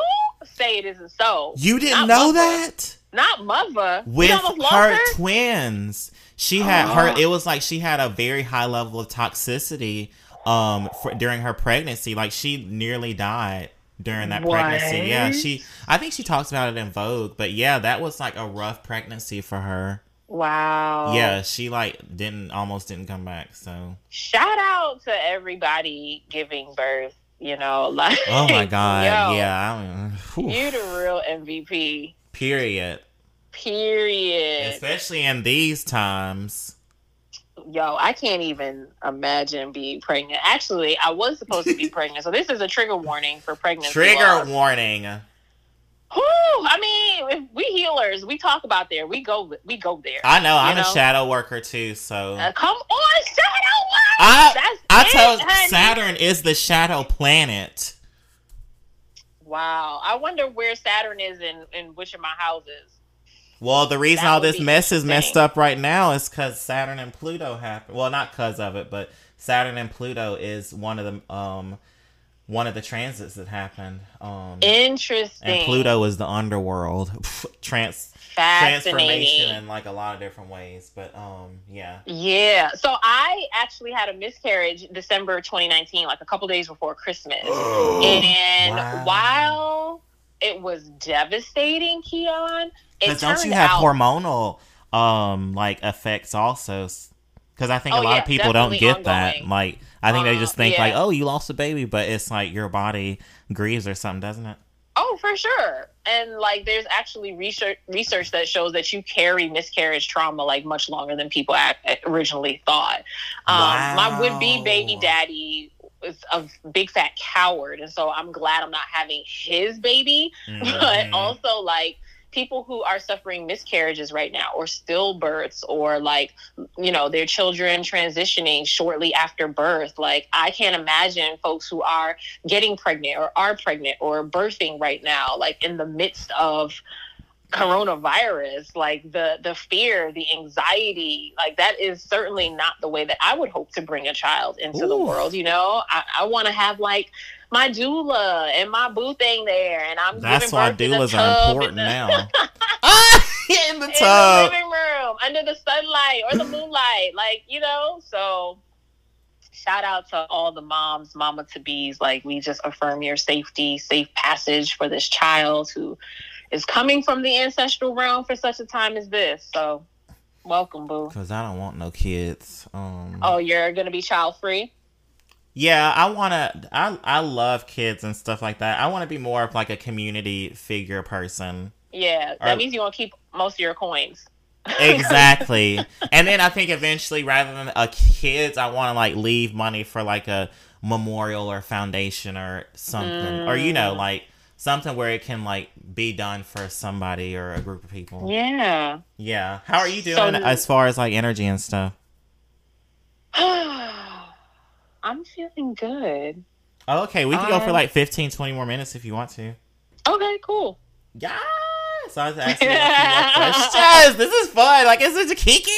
Speaker 2: Say it isn't so.
Speaker 1: You didn't
Speaker 2: Not
Speaker 1: know
Speaker 2: mother.
Speaker 1: that?
Speaker 2: Not mother.
Speaker 1: With her
Speaker 2: her.
Speaker 1: twins. She had her.
Speaker 2: Oh.
Speaker 1: It was like she had a very high level of toxicity um for, during her pregnancy. Like she nearly died during that pregnancy. Yeah, she. I think she talks about it in Vogue. But yeah, that was like a rough pregnancy for her.
Speaker 2: Wow.
Speaker 1: Yeah, she like didn't almost didn't come back. So
Speaker 2: Shout out to everybody giving birth. You know, [LAUGHS] like
Speaker 1: oh my god,
Speaker 2: yo,
Speaker 1: yeah. I mean,
Speaker 2: you the real MVP.
Speaker 1: period.
Speaker 2: Period.
Speaker 1: Especially in these times.
Speaker 2: Yo, I can't even imagine being pregnant. Actually, I was supposed to be [LAUGHS] pregnant, so this is a trigger warning for pregnancy.
Speaker 1: Trigger warning.
Speaker 2: Whew, I mean, if we healers, we talk about there. We go, we go there.
Speaker 1: I know. I'm
Speaker 2: You
Speaker 1: a shadow worker too. So.
Speaker 2: Uh, come on, shadow work.
Speaker 1: I- I
Speaker 2: it,
Speaker 1: told
Speaker 2: honey.
Speaker 1: Saturn is the shadow planet.
Speaker 2: Wow, I wonder where Saturn is in in which of my houses.
Speaker 1: Well, the reason
Speaker 2: That
Speaker 1: all this mess is messed up right now is because Saturn and Pluto happened. Well, not because of it, but Saturn and Pluto is one of the um one of the transits that happened. Um,
Speaker 2: Interesting.
Speaker 1: and Pluto is the underworld. [LAUGHS] Trans transformation in like a lot of different ways. But um, yeah.
Speaker 2: Yeah. So I actually had a miscarriage December 2019, like a couple days before Christmas. [GASPS] and
Speaker 1: Wow.
Speaker 2: while it was devastating, Keon,
Speaker 1: Because don't you have
Speaker 2: out
Speaker 1: hormonal um like effects also? Because I think a
Speaker 2: Oh,
Speaker 1: lot
Speaker 2: yeah,
Speaker 1: of people don't get that. Like I think they
Speaker 2: Uh,
Speaker 1: just think
Speaker 2: yeah.
Speaker 1: like, oh, you lost a baby, but it's like your body grieves or something, doesn't it?
Speaker 2: Oh, for sure. And like, there's actually research research that shows that you carry miscarriage trauma like much longer than people originally thought. Um, My would be baby daddy was a big fat coward, and so I'm glad I'm not having his baby. [LAUGHS] But
Speaker 1: Mhm.
Speaker 2: also, like people who are suffering miscarriages right now, or stillbirths, or like you know their children transitioning shortly after birth. Like I can't imagine folks who are getting pregnant or are pregnant or birthing right now, like in the midst of coronavirus like the the fear the anxiety like that is certainly not the way that i would hope to bring a child into the world you know i, I want to have like my doula and my boo thing there and i'm
Speaker 1: That's why doulas are important now. [LAUGHS] ah, [LAUGHS] in the
Speaker 2: in the
Speaker 1: tub.
Speaker 2: living room under the sunlight or the moonlight like you know so shout out to all the moms mama to bees like we just affirm your safety safe passage for this child who is coming from the ancestral realm for such a time as this so welcome boo
Speaker 1: Because I don't want no kids. Um,
Speaker 2: oh you're gonna be child free
Speaker 1: Yeah, I want to. I I love kids and stuff like that. I want to be more of like a community figure person.
Speaker 2: yeah that
Speaker 1: Are-
Speaker 2: means you want to keep most of your coins
Speaker 1: Exactly. [LAUGHS] and then I think eventually, rather than a kids, I want to like leave money for like a memorial or foundation or something, or you know,
Speaker 2: Mm.
Speaker 1: like something where it can like be done for somebody or a group of people.
Speaker 2: yeah
Speaker 1: Yeah. How are you doing
Speaker 2: So-
Speaker 1: as far as like energy and stuff? [SIGHS]
Speaker 2: i'm feeling good
Speaker 1: Oh, okay, we can go for
Speaker 2: Um,
Speaker 1: like 15, 20 more minutes if you want to.
Speaker 2: okay cool
Speaker 1: Yes! I was asking you a few more questions. This is fun. Like, it's such a kiki.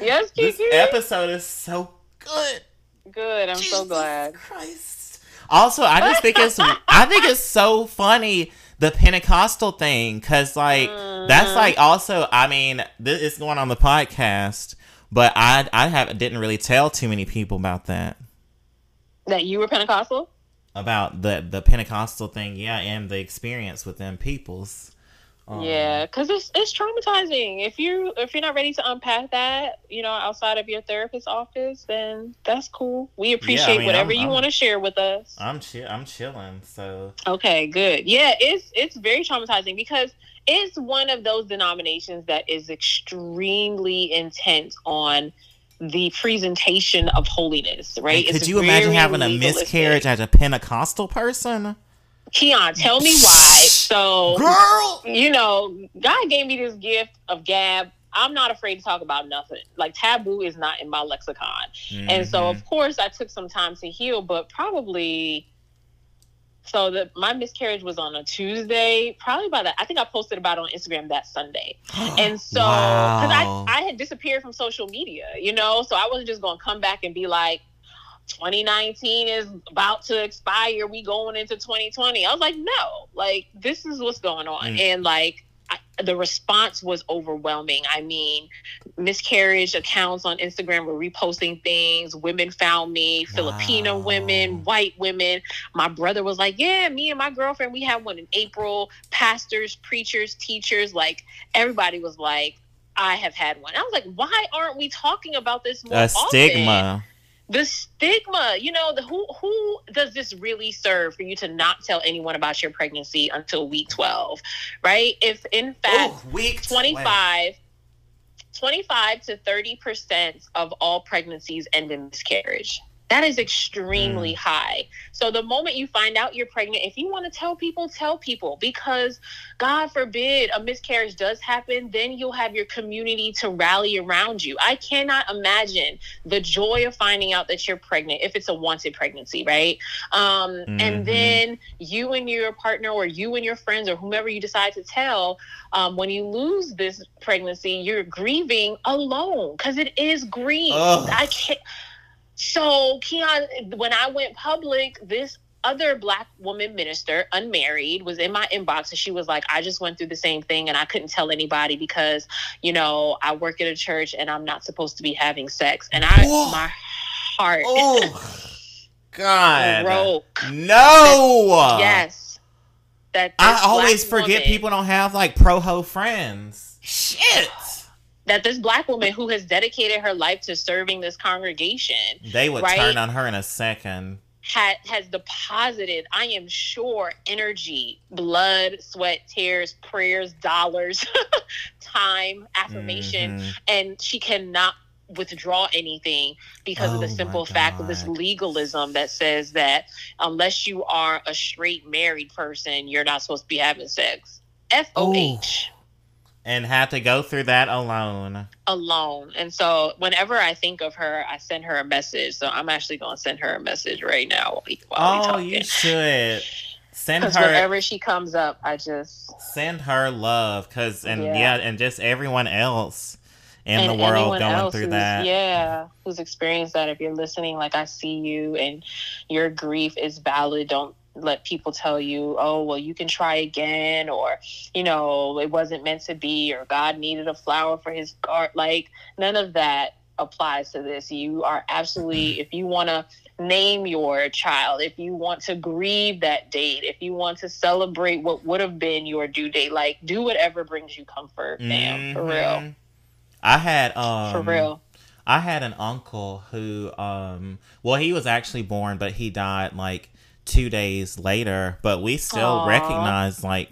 Speaker 2: yes Kiki.
Speaker 1: This episode is so good.
Speaker 2: Good. I'm so glad.
Speaker 1: Christ. Also, I just think it's [LAUGHS] I think it's so funny the Pentecostal thing because like that's
Speaker 2: Mhm.
Speaker 1: like also I mean this is going on the podcast, but I I have didn't really tell too many people about that
Speaker 2: That you were Pentecostal?
Speaker 1: about the the Pentecostal thing, yeah, and the experience with them peoples. Um,
Speaker 2: yeah, because it's it's traumatizing. If you if you're not ready to unpack that, you know, outside of your therapist's office, then that's cool. We appreciate
Speaker 1: mean,
Speaker 2: whatever
Speaker 1: I'm-
Speaker 2: you want to share with us.
Speaker 1: I'm chill. I'm chilling. So
Speaker 2: Okay, good. Yeah, it's it's very traumatizing because it's one of those denominations that is extremely intense on the presentation of holiness, right?
Speaker 1: could
Speaker 2: It's
Speaker 1: you imagine having a miscarriage as a Pentecostal person?
Speaker 2: Keon, tell me why. So
Speaker 1: Girl.
Speaker 2: you know, God gave me this gift of gab. I'm not afraid to talk about nothing. Like taboo is not in my lexicon. And so
Speaker 1: Mhm.
Speaker 2: of course I took some time to heal, but probably so that my miscarriage was on a Tuesday. Probably by that I think I posted about it on Instagram that Sunday. [GASPS] And so because I, I had disappeared from social media, you know, so I wasn't just gonna come back and be like 2019 is about to expire. We going into 2020. I was like, no, like this is what's going on,
Speaker 1: Mm.
Speaker 2: and like I, the response was overwhelming. I mean, miscarriage accounts on Instagram were reposting things. Women found me, Filipino women, white women. My brother was like, yeah, me and my girlfriend, we had one in April. Pastors, preachers, teachers, like everybody was like. I have had one. I was like, why aren't we talking about this more
Speaker 1: a
Speaker 2: often?
Speaker 1: stigma.
Speaker 2: The stigma you know the who who does this really serve for you to not tell anyone about your pregnancy until week 12 right? If in oh, fact
Speaker 1: Ooh, week
Speaker 2: 25 25 to 30 percent of all pregnancies end in miscarriage that is extremely high. So the moment you find out you're pregnant if you want to tell people tell people because god forbid a miscarriage does happen then you'll have your community to rally around you. I cannot imagine the joy of finding out that you're pregnant if it's a wanted pregnancy right? Um,
Speaker 1: Mhm.
Speaker 2: and then you and your partner or you and your friends or whomever you decide to tell um, when you lose this pregnancy you're grieving alone because it is grief.
Speaker 1: Ugh.
Speaker 2: i can't so keon when i went public this other black woman minister unmarried was in my inbox and she was like i just went through the same thing and i couldn't tell anybody because you know i work at a church and i'm not supposed to be having sex and i
Speaker 1: Whoa.
Speaker 2: my heart
Speaker 1: Oh, [LAUGHS] God.
Speaker 2: broke
Speaker 1: No.
Speaker 2: yes that
Speaker 1: I always forget
Speaker 2: woman-
Speaker 1: people don't have like pro ho friends. Shit.
Speaker 2: That this black woman who has dedicated her life to serving this congregation
Speaker 1: They would
Speaker 2: Right?
Speaker 1: turn on her in a second.
Speaker 2: had has deposited i am sure energy blood sweat tears prayers dollars [LAUGHS] time affirmation
Speaker 1: Mhm.
Speaker 2: and she cannot withdraw anything because of
Speaker 1: Oh
Speaker 2: the simple fact of this legalism that says that unless you are a straight married person you're not supposed to be having sex f-o-h
Speaker 1: And had to go through that alone.
Speaker 2: alone. And so whenever I think of her, I send her a message. So I'm actually going to send her a message right now while
Speaker 1: Oh, you should send her
Speaker 2: whenever she comes up, I just
Speaker 1: send her love because and
Speaker 2: Yeah.
Speaker 1: yeah. and just everyone else in
Speaker 2: and
Speaker 1: the world going through that.
Speaker 2: Yeah, who's experienced that. If you're listening, like I see you, and your grief is valid. Don't let people tell you, oh, well, you can try again, or you know, it wasn't meant to be, or God needed a flower for His garden. Like none of that applies to this. You are absolutely, if you want to name your child, if you want to grieve that date, if you want to celebrate what would have been your due date, like do whatever brings you comfort, man. For real.
Speaker 1: Mhm. I had um
Speaker 2: For real.
Speaker 1: I had an uncle who um well he was actually born but he died like 2 days later but we still
Speaker 2: Aw.
Speaker 1: recognize like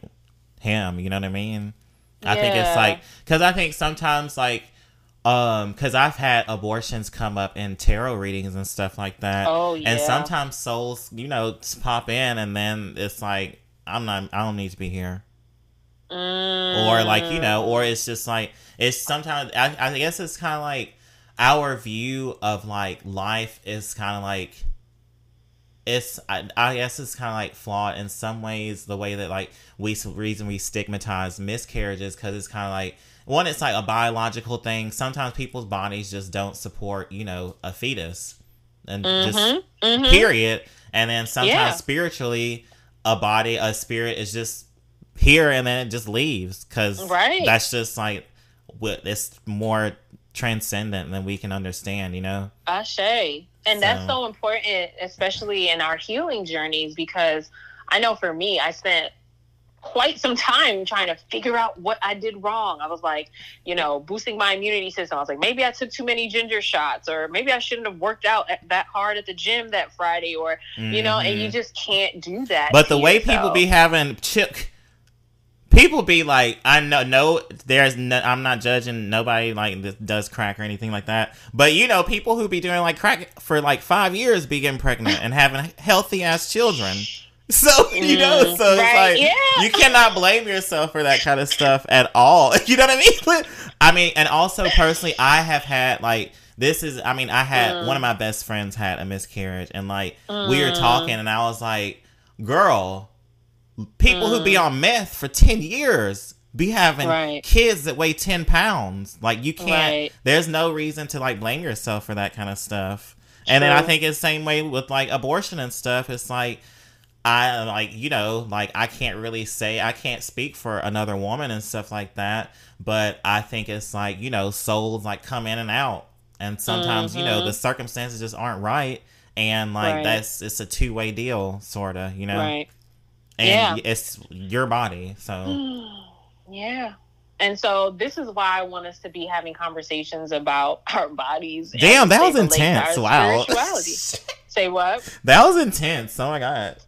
Speaker 1: him, you know what I mean? I think it's like cuz I think sometimes like um cuz I've had abortions come up in tarot readings and stuff like that.
Speaker 2: Oh yeah.
Speaker 1: And sometimes souls, you know, pop in and then it's like I'm not I don't need to be here or like you know
Speaker 2: Mm.
Speaker 1: or it's just like it's sometimes i, I guess it's kind of like our view of like life is kind of like it's I, I guess it's kind of like flawed in some ways the way that like we reason we stigmatize miscarriages because it's kind of like one it's like a biological thing sometimes people's bodies just don't support you know a fetus and just
Speaker 2: Mhm, mhm.
Speaker 1: period. And then sometimes
Speaker 2: Yeah.
Speaker 1: spiritually, a body, a spirit is just here and then it just leaves because
Speaker 2: Right.
Speaker 1: that's just like what it's more transcendent than we can understand, you know?
Speaker 2: Ashe. And that's
Speaker 1: So-
Speaker 2: important, especially in our healing journeys, because I know for me, I spent quite some time trying to figure out what I did wrong. I was like, you know, boosting my immunity system. I was like, maybe I took too many ginger shots, or maybe I shouldn't have worked out that hard at the gym that Friday, or mm-hmm. you know, and you mm-hmm. just can't do that.
Speaker 1: But the way yourself. people be having chip. People be like, I know, no, there's, no, I'm not judging nobody like this does crack or anything like that. But you know, people who be doing like crack for like five years, be getting pregnant and having healthy ass children. [LAUGHS] So you know, mm, so right, it's like yeah. you cannot blame yourself for that kind of stuff at all. [LAUGHS] You know what I mean? [LAUGHS] I mean, and also personally, I have had like this is. I mean, I had mm. one of my best friends had a miscarriage, and like mm. we were talking, and I was like, "Girl, people who be mm. on meth for ten years." Be having right. kids that weigh ten pounds. Like you can't. Right. There's no reason to like blame yourself for that kind of stuff. True. And then I think it's the same way with like abortion and stuff. It's like I like you know like I can't really say I can't speak for another woman and stuff like that, but I think it's like you know souls like come in and out, and sometimes mm-hmm. you know the mm-hmm. circumstances just aren't right, and like right. that's it's a two way deal sorta you know, right? And yeah. it's your body, so [GASPS]
Speaker 2: yeah. And so this is why I want us to be having conversations about [LAUGHS] our bodies.
Speaker 1: Damn, that was intense. Wow. [LAUGHS]
Speaker 2: Say what?
Speaker 1: That was intense. Oh my god.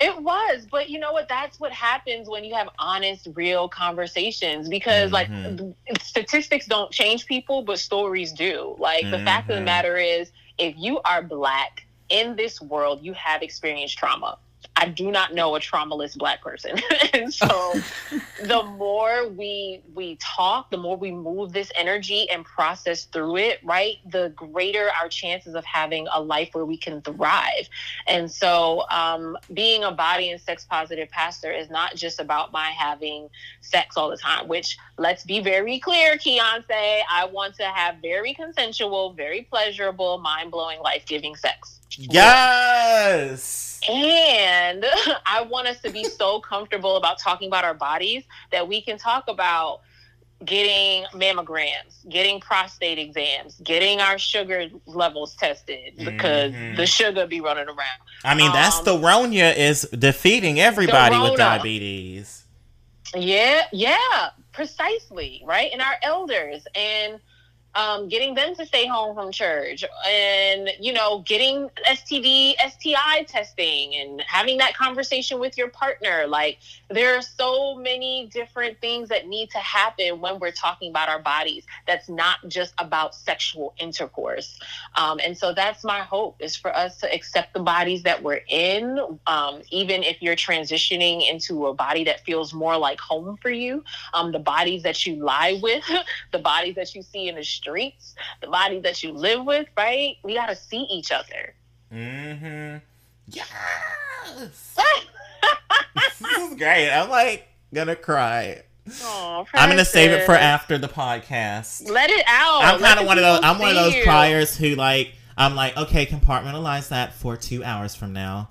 Speaker 2: It was, but you know what? That's what happens when you have honest, real conversations because, mm-hmm. like, statistics don't change people, but stories do. Like, mm-hmm. the fact of the mm-hmm. matter is, if you are black in this world, you have experienced trauma. I do not know a traumaless black person. [LAUGHS] and so [LAUGHS] the more we we talk, the more we move this energy and process through it, right? The greater our chances of having a life where we can thrive. And so um, being a body and sex positive pastor is not just about my having sex all the time, which let's be very clear, Keonce, I want to have very consensual, very pleasurable, mind-blowing, life-giving sex.
Speaker 1: Yes.
Speaker 2: And [LAUGHS] I want us to be so [LAUGHS] comfortable about talking about our bodies that we can talk about getting mammograms, getting prostate exams, getting our sugar levels tested because mm-hmm. the sugar be running around.
Speaker 1: I mean, that's um, the Ronia is defeating everybody with diabetes.
Speaker 2: Yeah, yeah, precisely, right? And our elders and um, getting them to stay home from church and you know getting std sti testing and having that conversation with your partner. Like there are so many different things that need to happen when we're talking about our bodies that's not just about sexual intercourse. Um, and so that's my hope is for us to accept the bodies that we're in um, even if you're transitioning into a body that feels more like home for you um, the bodies that you lie with [LAUGHS] the bodies that you see in the streets, the body that you live with, right? We got to see each other.
Speaker 1: Mm-hmm. Yes. [LAUGHS] this is great. I'm like gonna cry. I'm gonna save it for after the podcast.
Speaker 2: Let it out.
Speaker 1: I'm kind of one of those. I'm one of those criers who like. I'm like, okay, compartmentalize that for two hours from now.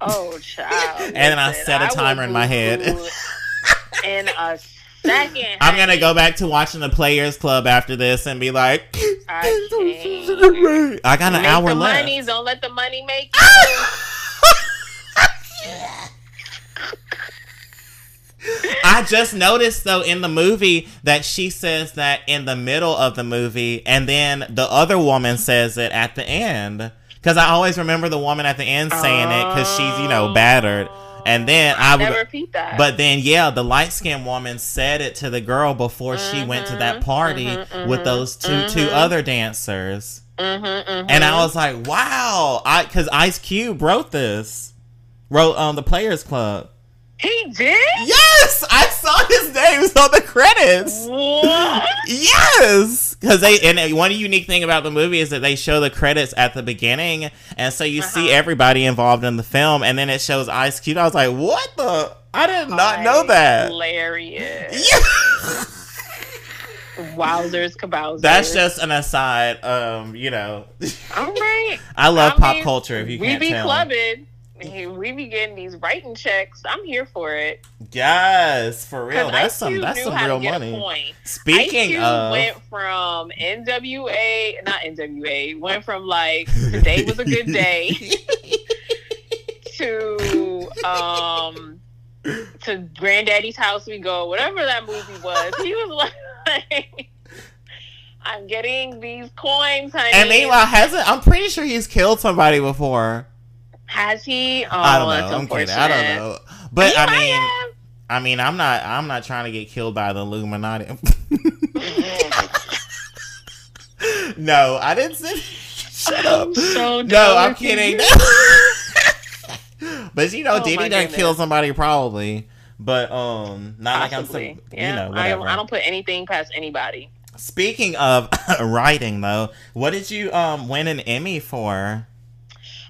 Speaker 2: Oh, child! [LAUGHS]
Speaker 1: and then I set a timer in my head.
Speaker 2: in a Second,
Speaker 1: I'm gonna go back to watching the Players Club after this and be like, I, I got an
Speaker 2: make
Speaker 1: hour
Speaker 2: the
Speaker 1: left.
Speaker 2: Money, don't let the money make [LAUGHS]
Speaker 1: I just noticed though in the movie that she says that in the middle of the movie, and then the other woman says it at the end. Because I always remember the woman at the end saying it because she's you know battered. Oh. And then I, would
Speaker 2: repeat that.
Speaker 1: But then yeah, the light skinned woman said it to the girl before mm-hmm, she went to that mm-hmm, party mm-hmm, with those 2 mm-hmm. two other dancers.
Speaker 2: Mm-hmm, mm-hmm.
Speaker 1: And I was like, wow, I because Ice Cube wrote this, wrote on um, the Players Club.
Speaker 2: He did?
Speaker 1: Yes, I saw his name on the credits.
Speaker 2: What?
Speaker 1: yes, because they and one unique thing about the movie is that they show the credits at the beginning, and so you uh-huh. see everybody involved in the film, and then it shows Ice Cube. I was like, what the? I did not know that. [LAUGHS]
Speaker 2: Hilarious. Yeah. Wowzers, kabowzers.
Speaker 1: That's just an aside. Um, you know.
Speaker 2: All right. [LAUGHS]
Speaker 1: I love I pop mean, culture. If you can't
Speaker 2: we be
Speaker 1: tell.
Speaker 2: clubbing we be getting these writing checks. I'm here for it.
Speaker 1: Yes, for real. That's some that's some real money. Speaking of
Speaker 2: went from NWA, not NWA, went from like today was a good day [LAUGHS] to um to Granddaddy's house we go, whatever that movie was. He was like, [LAUGHS] I'm getting these coins, honey.
Speaker 1: And meanwhile, hasn't I'm pretty sure he's killed somebody before.
Speaker 2: Has he? Oh,
Speaker 1: I don't
Speaker 2: that's
Speaker 1: know. I'm kidding.
Speaker 2: unfortunate.
Speaker 1: I don't know. But
Speaker 2: He
Speaker 1: I
Speaker 2: might
Speaker 1: mean,
Speaker 2: have.
Speaker 1: I mean, I'm not. I'm not trying to get killed by the Illuminati. [LAUGHS] no, I didn't say. [LAUGHS] Shut up.
Speaker 2: I'm so
Speaker 1: no, I'm kidding.
Speaker 2: you. [LAUGHS]
Speaker 1: but you know,
Speaker 2: Oh,
Speaker 1: Diddy
Speaker 2: my
Speaker 1: done kill somebody probably. But um, not like I'm.
Speaker 2: Possibly.
Speaker 1: Some,
Speaker 2: yeah,
Speaker 1: you know,
Speaker 2: I. I don't put anything past anybody.
Speaker 1: Speaking of writing, though, what did you um win an Emmy for?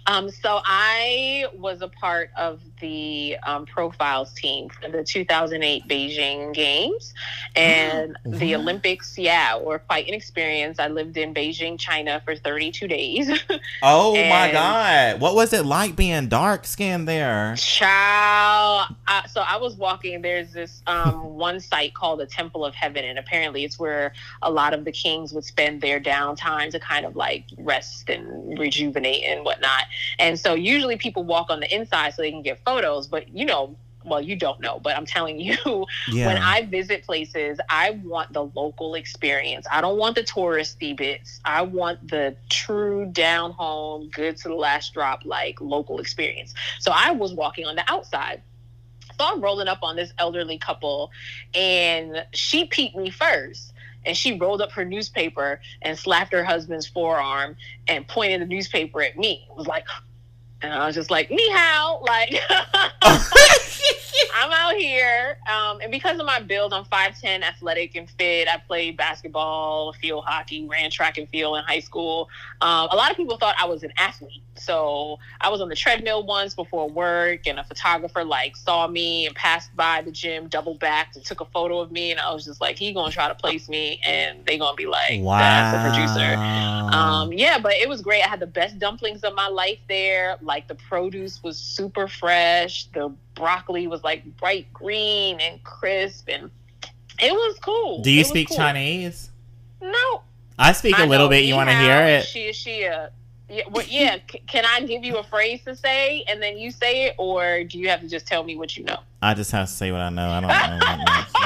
Speaker 2: Um, so I was a part of the um, profiles team for the 2008 Beijing Games and [GASPS] the Olympics. Yeah, were quite an experience. I lived in Beijing, China for 32 days. [LAUGHS]
Speaker 1: Oh my god, what was it like being dark skinned there?
Speaker 2: Child. I, so I was walking. There's this um, [LAUGHS] one site called the Temple of Heaven, and apparently it's where a lot of the kings would spend their downtime to kind of like rest and rejuvenate and whatnot. And so usually people walk on the inside so they can get photos, but you know. Well, you don't know, but I'm telling you, [LAUGHS]
Speaker 1: Yeah.
Speaker 2: when I visit places, I want the local experience. I don't want the touristy bits. I want the true down home, good to the last drop, like local experience. So I was walking on the outside. So I'm rolling up on this elderly couple, and she peeked me first. And she rolled up her newspaper and slapped her husband's forearm and pointed the newspaper at me. It was like, and I was just like, ni hao, like. [LAUGHS] [LAUGHS] I'm out here, um, and because of my build, I'm 5'10, athletic and fit. I played basketball, field hockey, ran track and field in high school. Um, a lot of people thought I was an athlete. So I was on the treadmill once before work, and a photographer like saw me and passed by the gym, double backed, and took a photo of me. And I was just like, he gonna try to place me, and they gonna be like,
Speaker 1: wow.
Speaker 2: that's the producer. Um, yeah, but it was great. I had the best dumplings of my life there. Like the produce was super fresh. The broccoli was like bright green and crisp, and it was cool.
Speaker 1: Do you
Speaker 2: It
Speaker 1: speak
Speaker 2: cool.
Speaker 1: Chinese?
Speaker 2: No,
Speaker 1: I speak a
Speaker 2: I
Speaker 1: little bit. You want to hear it?
Speaker 2: She, she, uh, yeah, well, yeah. [LAUGHS] c- can I give you a phrase to say and then you say it, or do you have to just tell me what you know?
Speaker 1: I just have to say what I know. I don't know. What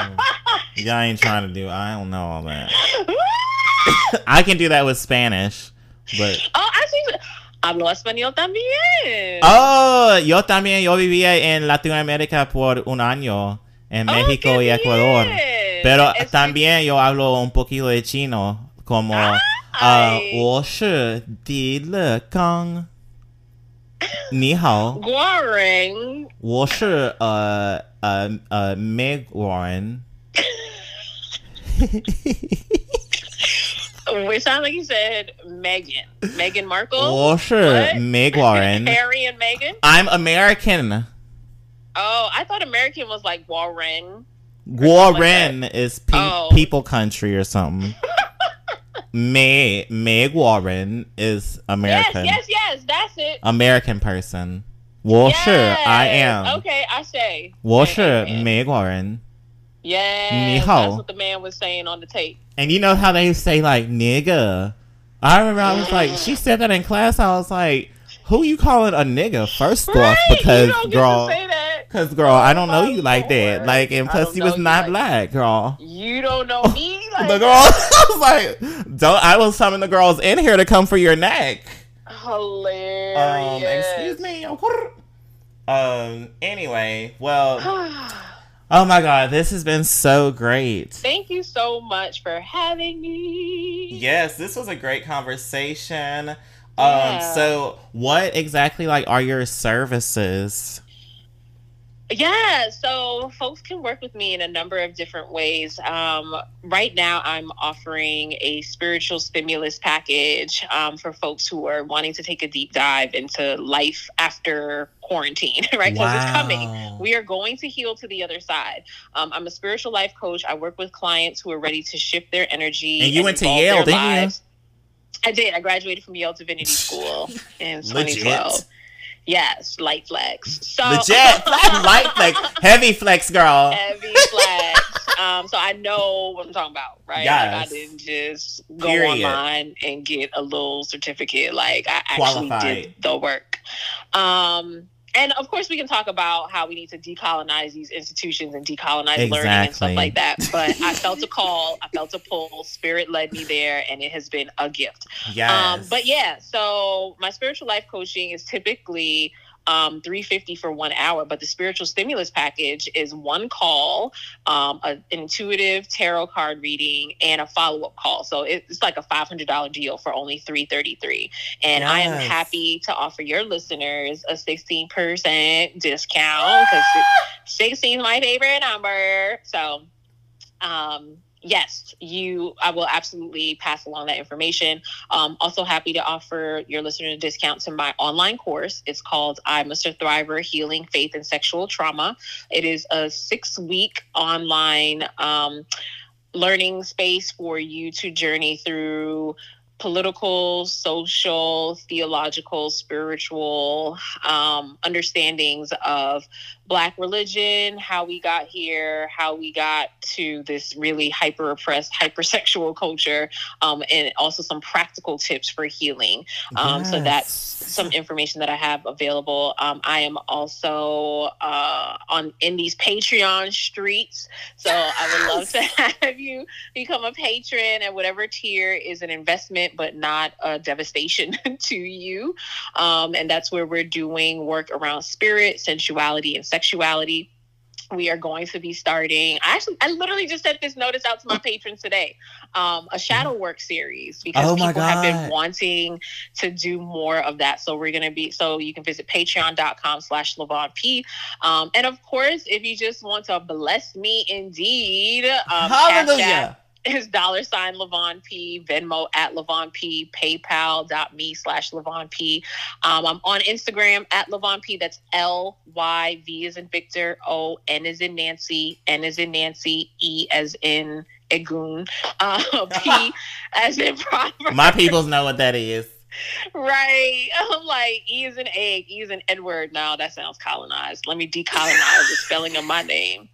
Speaker 1: next. [LAUGHS] Y'all ain't trying to do. I don't know all that. [LAUGHS] [COUGHS] I can do that with Spanish, but
Speaker 2: oh, actually, hablo español también.
Speaker 1: oh, yo también yo vivía en Latinoamérica por un año en
Speaker 2: Oh,
Speaker 1: México
Speaker 2: qué
Speaker 1: y Ecuador.
Speaker 2: bien.
Speaker 1: Pero
Speaker 2: Es-
Speaker 1: también yo hablo un poquito de chino, como ah,
Speaker 2: 哎
Speaker 1: 我是第乐刚。你好，
Speaker 2: Guaring.
Speaker 1: 我是呃呃呃美国人。 [LAUGHS]
Speaker 2: We sound like you said Megan. Meghan Markle? Oh,
Speaker 1: sure. Meg Warren. [LAUGHS]
Speaker 2: Harry and Meghan?
Speaker 1: I'm American.
Speaker 2: Oh, I thought American was like Warren.
Speaker 1: Warren like is pe-
Speaker 2: oh.
Speaker 1: people country or something. [LAUGHS] May, Meg Warren is American.
Speaker 2: Yes, yes, yes, that's it.
Speaker 1: American person. Well,
Speaker 2: yes.
Speaker 1: sure, I am.
Speaker 2: Okay, I say.
Speaker 1: Well, Meg, sure,
Speaker 2: Meg
Speaker 1: Warren. Yeah,
Speaker 2: that's what the man was saying on the tape.
Speaker 1: And you know how they say like nigga. I remember I was like, she said that in class. I was like, who you calling a nigga first
Speaker 2: right? off? Because
Speaker 1: girl, because girl, I don't know you like oh,
Speaker 2: that.
Speaker 1: Like, and plus he was not black, girl.
Speaker 2: You don't know [LAUGHS] me. Like
Speaker 1: the girl, [LAUGHS] I was like, don't. I was summoning the girls in here to come for your neck.
Speaker 2: Hilarious.
Speaker 1: Um, excuse me. Um. Anyway, well. [SIGHS] [SIGHS] [SIGHS] oh my god, this has been so great.
Speaker 2: Thank you so much for having me.
Speaker 1: Yes, this was a great conversation. Um, so what exactly like are your services?
Speaker 2: Yeah, so folks can work with me in a number of different ways. Um, right now, I'm offering a spiritual stimulus package um, for folks who are wanting to take a deep dive into life after quarantine, [LAUGHS] right? Because it's coming. We are going to heal to the other side. Um, I'm a spiritual life coach. I work with clients who are ready to shift their energy.
Speaker 1: And you went to Yale, didn't you?
Speaker 2: lives. I did. I graduated from Yale Divinity [LAUGHS] School in
Speaker 1: Legit.
Speaker 2: 2012. Yes, light flex. So
Speaker 1: Legit, [LAUGHS] light flex, heavy flex, girl.
Speaker 2: heavy flex. um, so I know what I'm talking about, right? Like I didn't just go
Speaker 1: Period.
Speaker 2: online and get a little certificate. Like I actually
Speaker 1: Qualified.
Speaker 2: did the work. Um, and of course, we can talk about how we need to decolonize these institutions and decolonize exactly. learning and stuff like that. But I felt a call, I felt a pull. Spirit led me there, and it has been a gift.
Speaker 1: Yeah. Um,
Speaker 2: but yeah, so my spiritual life coaching is typically um, 350 for one hour but the spiritual stimulus package is one call um, an intuitive tarot card reading and a follow-up call. So it's like a $500 deal for only 333 and yes. i am happy to offer your listeners a 16% discount because 16 is my favorite number. So um yes, you, I will absolutely pass along that information. Um, also happy to offer your listener a discount to my online course. It's called I'm a Thriver Healing Faith and Sexual Trauma. It is a six week online um, learning space for you to journey through political, social, theological, spiritual um, understandings of Black religion, how we got here, how we got to this really hyper oppressed, hypersexual culture, um, and also some practical tips for healing. Um, yes. So that's some information that I have available. Um, I am also uh, on in these Patreon streets, so yes. I would love to [LAUGHS] have you become a patron, at whatever tier is an investment but not a devastation [LAUGHS] to you. Um, and that's where we're doing work around spirit, sensuality, and sexuality we are going to be starting. I actually i literally just sent this notice out to my patrons today um, a shadow work series because oh people God. have been wanting to do more of that. So we're going to be so you can visit patreon.com slash lyvonne p. Um, and of course if you just want to bless me indeed um, Hallelujah is dollar sign Lyvonne P, Venmo at Lyvonne P, PayPal.me slash Lyvonne P. Um, I'm on Instagram at Lyvonne P. That's L Y V is in Victor, O N is in Nancy, N is in Nancy, E as in Egun, uh, [LAUGHS] P [LAUGHS] as in Proverbs.
Speaker 1: My peoples know what that is [LAUGHS]
Speaker 2: right. I'm like, E is an egg, E is an Edward. Now that sounds colonized. Let me decolonize the spelling of my name.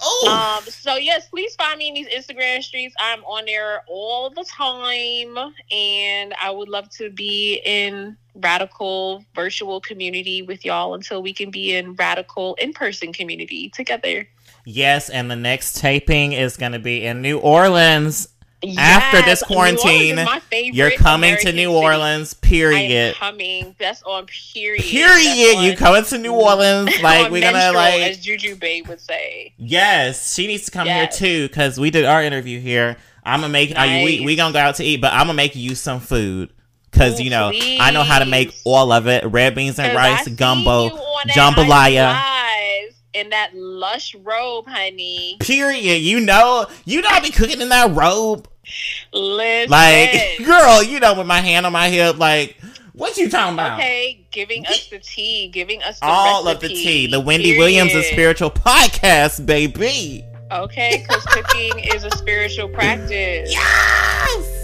Speaker 2: Oh. Um, so yes, please find me in these Instagram streets. I'm on there all the time. And I would love to be in radical virtual community with y'all until we can be in radical in-person community together.
Speaker 1: Yes, and the next taping is going to be in New Orleans Yes, After this quarantine, you're coming American to New Orleans. Period.
Speaker 2: coming. That's on period.
Speaker 1: Period. On, you coming to New Orleans? [LAUGHS] Like we're gonna like
Speaker 2: as Juju Bae would say.
Speaker 1: Yes, she needs to come yes. here too because we did our interview here. I'm gonna make. Nice. we we gonna go out to eat, but I'm gonna make you some food. Cause you know please. I know how to make all of it: red beans and rice, gumbo, jambalaya
Speaker 2: in that lush robe, honey.
Speaker 1: Period. You know, you know I be cooking in that robe.
Speaker 2: Listen.
Speaker 1: Like, girl, you know, with my hand on my hip, like, what you talking about?
Speaker 2: Okay, giving us the tea, giving us
Speaker 1: all
Speaker 2: recipe.
Speaker 1: of the tea. The Wendy Period. Williams of spiritual podcast, baby.
Speaker 2: Okay, because cooking is a spiritual practice.
Speaker 1: Yes.